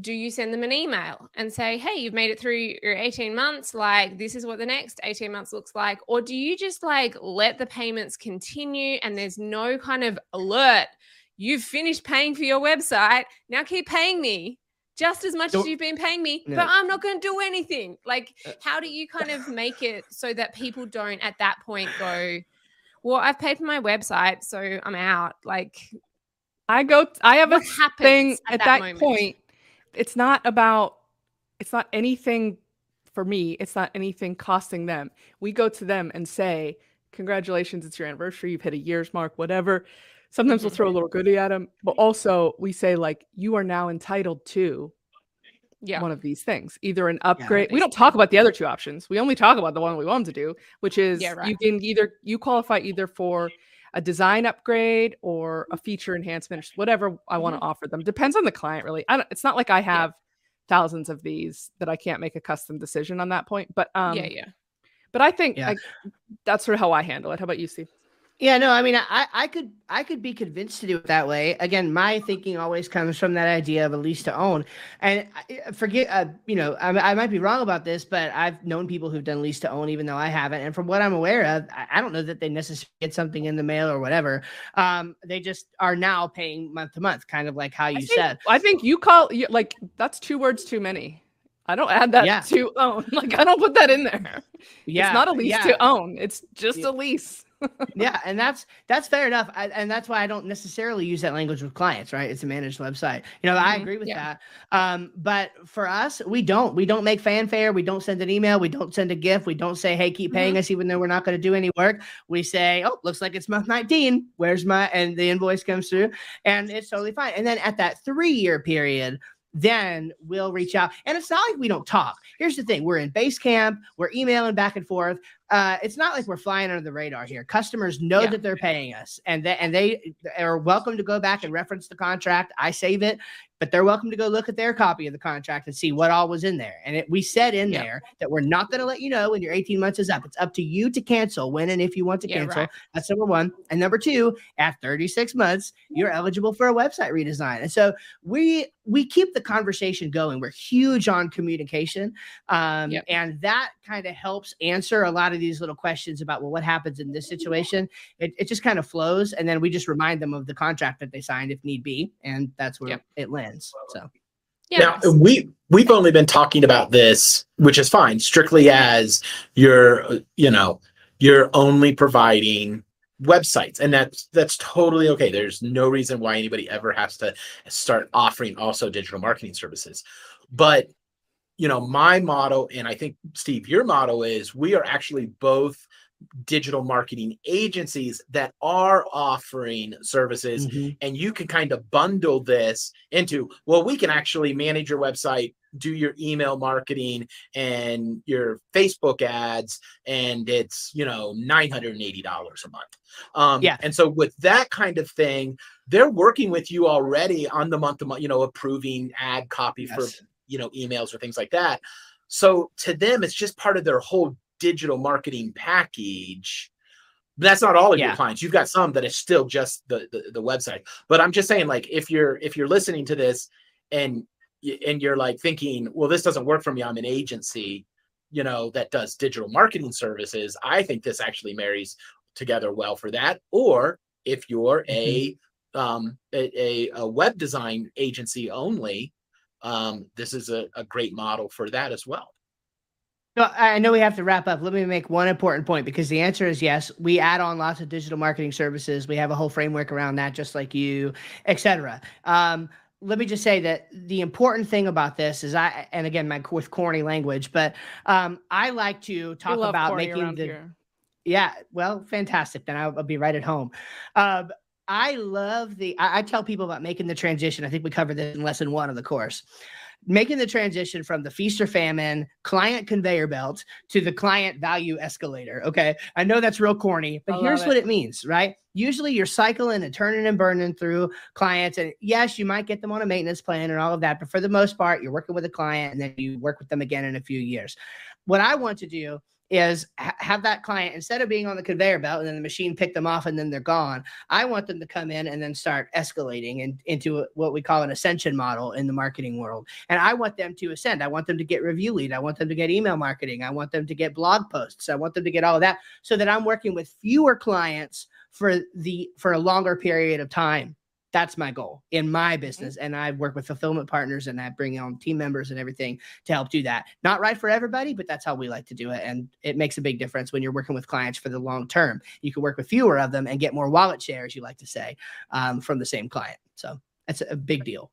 do you send them an email and say, hey, you've made it through your 18 months? Like, this is what the next 18 months looks like? Or do you just like let the payments continue and there's no kind of alert? You've finished paying for your website. Now keep paying me just as much as you've been paying me, No. but I'm not going to do anything. Like, Uh, how do you kind of make it so that people don't at that point go, well, I've paid for my website, so I'm out. Like, I go I have a thing at, at, that, that, point. It's not about it's not anything for me. It's not anything costing them. We go to them and say, Congratulations, it's your anniversary. You've hit a year's mark, whatever. Sometimes we'll throw a little mm-hmm. goodie at them, but also we say, like, you are now entitled to Yeah. one of these things either an upgrade we don't talk about the other two options we only talk about the one we want them to do which is Yeah, you can either you qualify either for a design upgrade or a feature enhancement or whatever i want to offer them depends on the client really. I don't, it's not like i have thousands of these that i can't make a custom decision on that point but um yeah, yeah. but i think Yeah. like, that's sort of how i handle it. How about you steve Yeah, no, I mean, I, I could, I could be convinced to do it that way. Again, my thinking always comes from that idea of a lease to own. And I- forget, uh, you know, I, I might be wrong about this, but I've known people who've done lease to own, even though I haven't. And from what I'm aware of, I, I don't know that they necessarily get something in the mail or whatever. Um, they just are now paying month to month, kind of like how you think, said. I think you call you, like that's two words too many i don't add that Yeah. to own like i don't put that in there Yeah, it's not a lease yeah. to own it's just Yeah. a lease yeah, and that's that's fair enough, I, and that's why I don't necessarily use that language with clients. Right? It's a managed website. You know, I Mhm, agree with yeah. that. Um, but for us, we don't. We don't make fanfare. We don't send an email. We don't send a gift. We don't say, "Hey, keep paying us," even though we're not going to do any work. We say, "Oh, looks like it's month 19. Where's my?" And the invoice comes through, and it's totally fine. And then at that three-year period. Then we'll reach out, and it's not like we don't talk. Here's the thing: we're in Basecamp, we're emailing back and forth uh, it's not like we're flying under the radar here. Customers know Yeah. that they're paying us, and they and they are welcome to go back and reference the contract. I save it, but they're welcome to go look at their copy of the contract and see what all was in there. And it, we said in Yeah. there that we're not going to let you know when your 18 months is up. It's up to you to cancel when and if you want to Yeah, cancel. right. That's number one. And number two, at 36 months, you're eligible for a website redesign. And so we we keep the conversation going. We're huge on communication. Um, and that kind of helps answer a lot of these little questions about well, what happens in this situation. It, it just kind of flows, and then we just remind them of the contract that they signed if need be, and that's where Yep. it lands. So Yeah. now we we've only been talking about this, which is fine, strictly as you're you know you're only providing websites and that's that's totally okay there's no reason why anybody ever has to start offering also digital marketing services but you know my motto and i think steve your motto is we are actually both digital marketing agencies that are offering services mm-hmm. and you can kind of bundle this into well we can actually manage your website do your email marketing and your facebook ads and it's you know $980 a month um yeah and so with that kind of thing they're working with you already on the month to month you know approving ad copy yes. for you know emails or things like that. So to them it's just part of their whole digital marketing package. But that's not all of yeah. your clients. You've got some that is still just the, the, the website. But i'm just saying like if you're if you're listening to this and and you're like thinking well this doesn't work for me. I'm an agency you know that does digital marketing services i think this actually marries together well for that. Or if you're mm-hmm. a um a, a, web design agency only um this is a, a great model for that as well no, I know we have to wrap up. Let me make one important point because the answer is yes. We add on lots of digital marketing services. We have a whole framework around that, just like you, etc. Um, let me just say that the important thing about this is I, and again, my with corny language, but um, I like to talk about making the. Here. Yeah, well, fantastic. Then I'll, I'll, be right at home. Uh, I love the. I, I tell people about making the transition. I think we covered this in lesson one of the course making the transition from the feast or famine client conveyor belt to the client value escalator. Okay. I know that's real corny, but here's it. what it means, right? Usually you're cycling and turning and burning through clients. And yes, you might get them on a maintenance plan and all of that. But for the most part, you're working with a client and then you work with them again in a few years. What I want to do is ha- have that client instead of being on the conveyor belt and then the machine pick them off and then they're gone. I want them to come in and then start escalating and into what we call an ascension model in the marketing world. And I want them to ascend. I want them to get review lead. I want them to get email marketing. I want them to get blog posts. I want them to get all of that so that I'm working with fewer clients for the for a longer period of time that's my goal in my business. And I work with fulfillment partners and I bring on team members and everything to help do that. Not right for everybody, but that's how we like to do it. And it makes a big difference when you're working with clients for the long term. You can work with fewer of them and get more wallet share, as you like to say, um, from the same client. So that's a big deal.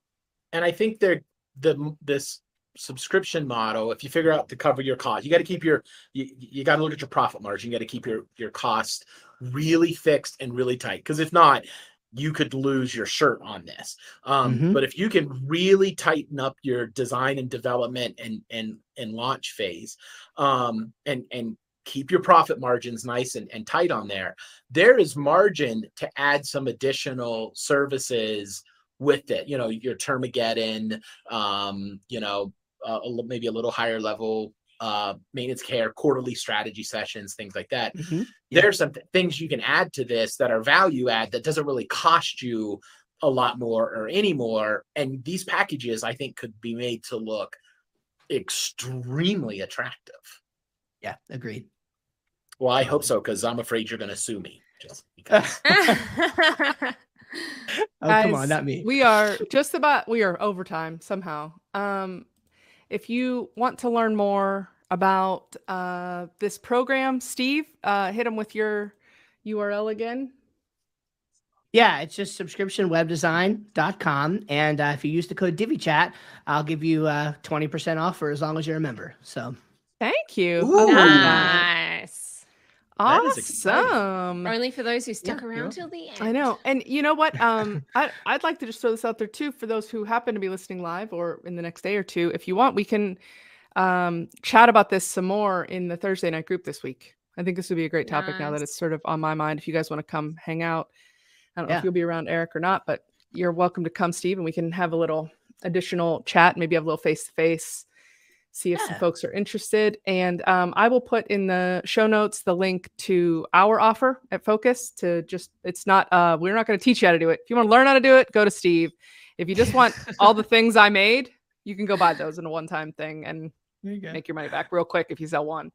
And I think they're the this subscription model if you figure out to cover your cost you got to keep your you, you got to look at your profit margin you got to keep your your cost really fixed and really tight because if not you could lose your shirt on this. Um, mm-hmm. But if you can really tighten up your design and development and and and launch phase, um, and and keep your profit margins nice and, and tight on there, there is margin to add some additional services with it. You know, your Termageddon, um, you know, uh, maybe a little higher level uh, maintenance care, quarterly strategy sessions, things like that. Mm-hmm. Yeah. There's some th- things you can add to this that are value add that doesn't really cost you a lot more or any more. And these packages, I think, could be made to look extremely attractive. Yeah, agreed. Well, I hope so because I'm afraid you're going to sue me. Just because. oh, Guys, come on, not me. We are just about we are overtime somehow. Um, if you want to learn more about uh, this program, Steve, uh, hit them with your URL again. Yeah, it's just subscriptionwebdesign.com. And uh, if you use the code DiviChat, I'll give you uh, 20% off for as long as you're a member. So thank you. Ooh. Nice. Awesome. Only for those who stuck yeah, around yeah. till the end. I know. And you know what? Um, I, I'd like to just throw this out there too for those who happen to be listening live or in the next day or two. If you want, we can um, chat about this some more in the Thursday night group this week. I think this would be a great topic nice. now that it's sort of on my mind. If you guys want to come hang out, I don't yeah. know if you'll be around Eric or not, but you're welcome to come, Steve, and we can have a little additional chat, maybe have a little face to face see if yeah. some folks are interested. And um, I will put in the show notes the link to our offer at Focus to just, it's not, uh, we're not going to teach you how to do it. If you want to learn how to do it, go to Steve. If you just want all the things I made, you can go buy those in a one time thing and you make your money back real quick if you sell one.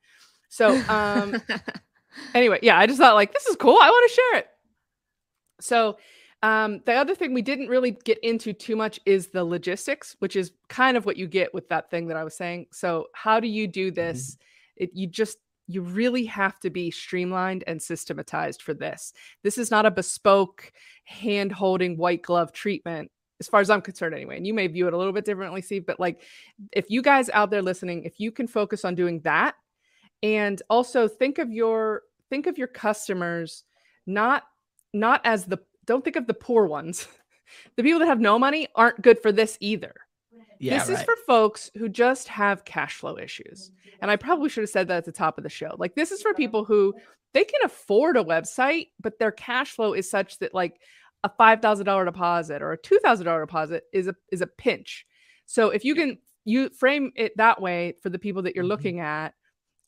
So, um, anyway, yeah, I just thought like, this is cool. I want to share it. So, um, the other thing we didn't really get into too much is the logistics, which is kind of what you get with that thing that I was saying. So, how do you do mm-hmm. this? Mm-hmm. It, you just you really have to be streamlined and systematized for this. This is not a bespoke hand holding white glove treatment as far as I'm concerned anyway. And you may view it a little bit differently, Steve, but like if you guys out there listening, if you can focus on doing that and also think of your think of your customers not not as the don't think of the poor ones. the people that have no money aren't good for this either. Yeah, this right. is for folks who just have cash flow issues. And I probably should have said that at the top of the show. Like this is for people who they can afford a website, but their cash flow is such that like a $5,000 deposit or a $2,000 deposit is a is a pinch. So if you can you frame it that way for the people that you're mm-hmm. looking at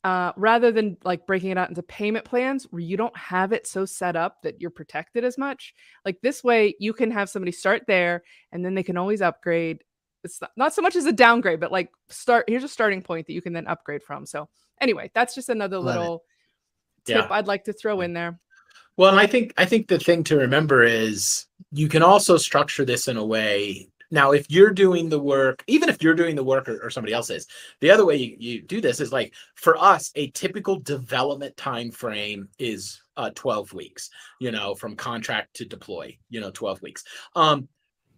uh, rather than like breaking it out into payment plans where you don't have it so set up that you're protected as much. Like this way, you can have somebody start there and then they can always upgrade. It's not, not so much as a downgrade, but like start here's a starting point that you can then upgrade from. So, anyway, that's just another Love little it. tip yeah. I'd like to throw in there. Well, and I think I think the thing to remember is you can also structure this in a way. Now, if you're doing the work, even if you're doing the work or, or somebody else is, the other way you, you do this is like for us, a typical development time frame is uh, 12 weeks, you know, from contract to deploy, you know, 12 weeks. Um,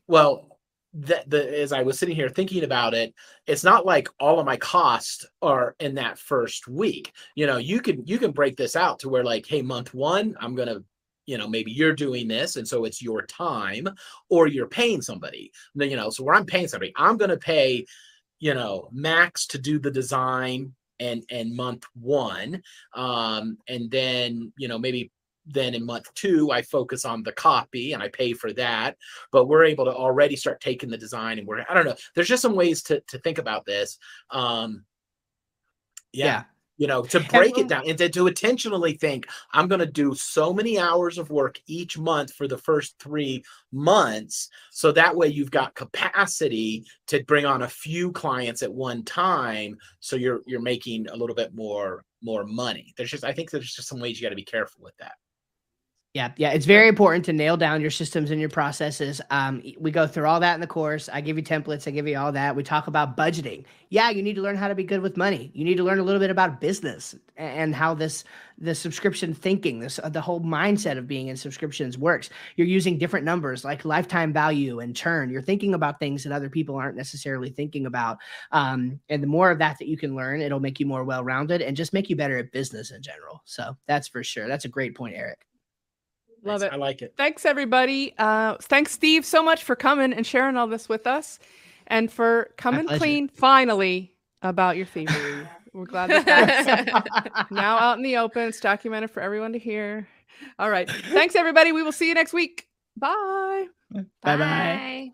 well, that the as I was sitting here thinking about it, it's not like all of my costs are in that first week. You know, you can you can break this out to where like, hey, month one, I'm gonna, you know, maybe you're doing this, and so it's your time, or you're paying somebody. You know, so where I'm paying somebody, I'm gonna pay, you know, max to do the design and and month one, um, and then you know maybe then in month two i focus on the copy and i pay for that but we're able to already start taking the design and we're i don't know there's just some ways to to think about this um yeah, yeah. You know to break it down and to, to intentionally think i'm going to do so many hours of work each month for the first three months so that way you've got capacity to bring on a few clients at one time so you're you're making a little bit more more money. There's just i think there's just some ways you got to be careful with that yeah, yeah, it's very important to nail down your systems and your processes. Um, we go through all that in the course. I give you templates. I give you all that. We talk about budgeting. Yeah, you need to learn how to be good with money. You need to learn a little bit about business and how this the subscription thinking, this uh, the whole mindset of being in subscriptions works. You're using different numbers like lifetime value and churn. You're thinking about things that other people aren't necessarily thinking about. Um, and the more of that that you can learn, it'll make you more well rounded and just make you better at business in general. So that's for sure. That's a great point, Eric. Love it. I like it. Thanks, everybody. Uh, thanks, Steve, so much for coming and sharing all this with us and for coming clean finally about your thievery. We're glad that that's now out in the open. It's documented for everyone to hear. All right. Thanks, everybody. We will see you next week. Bye. Bye bye.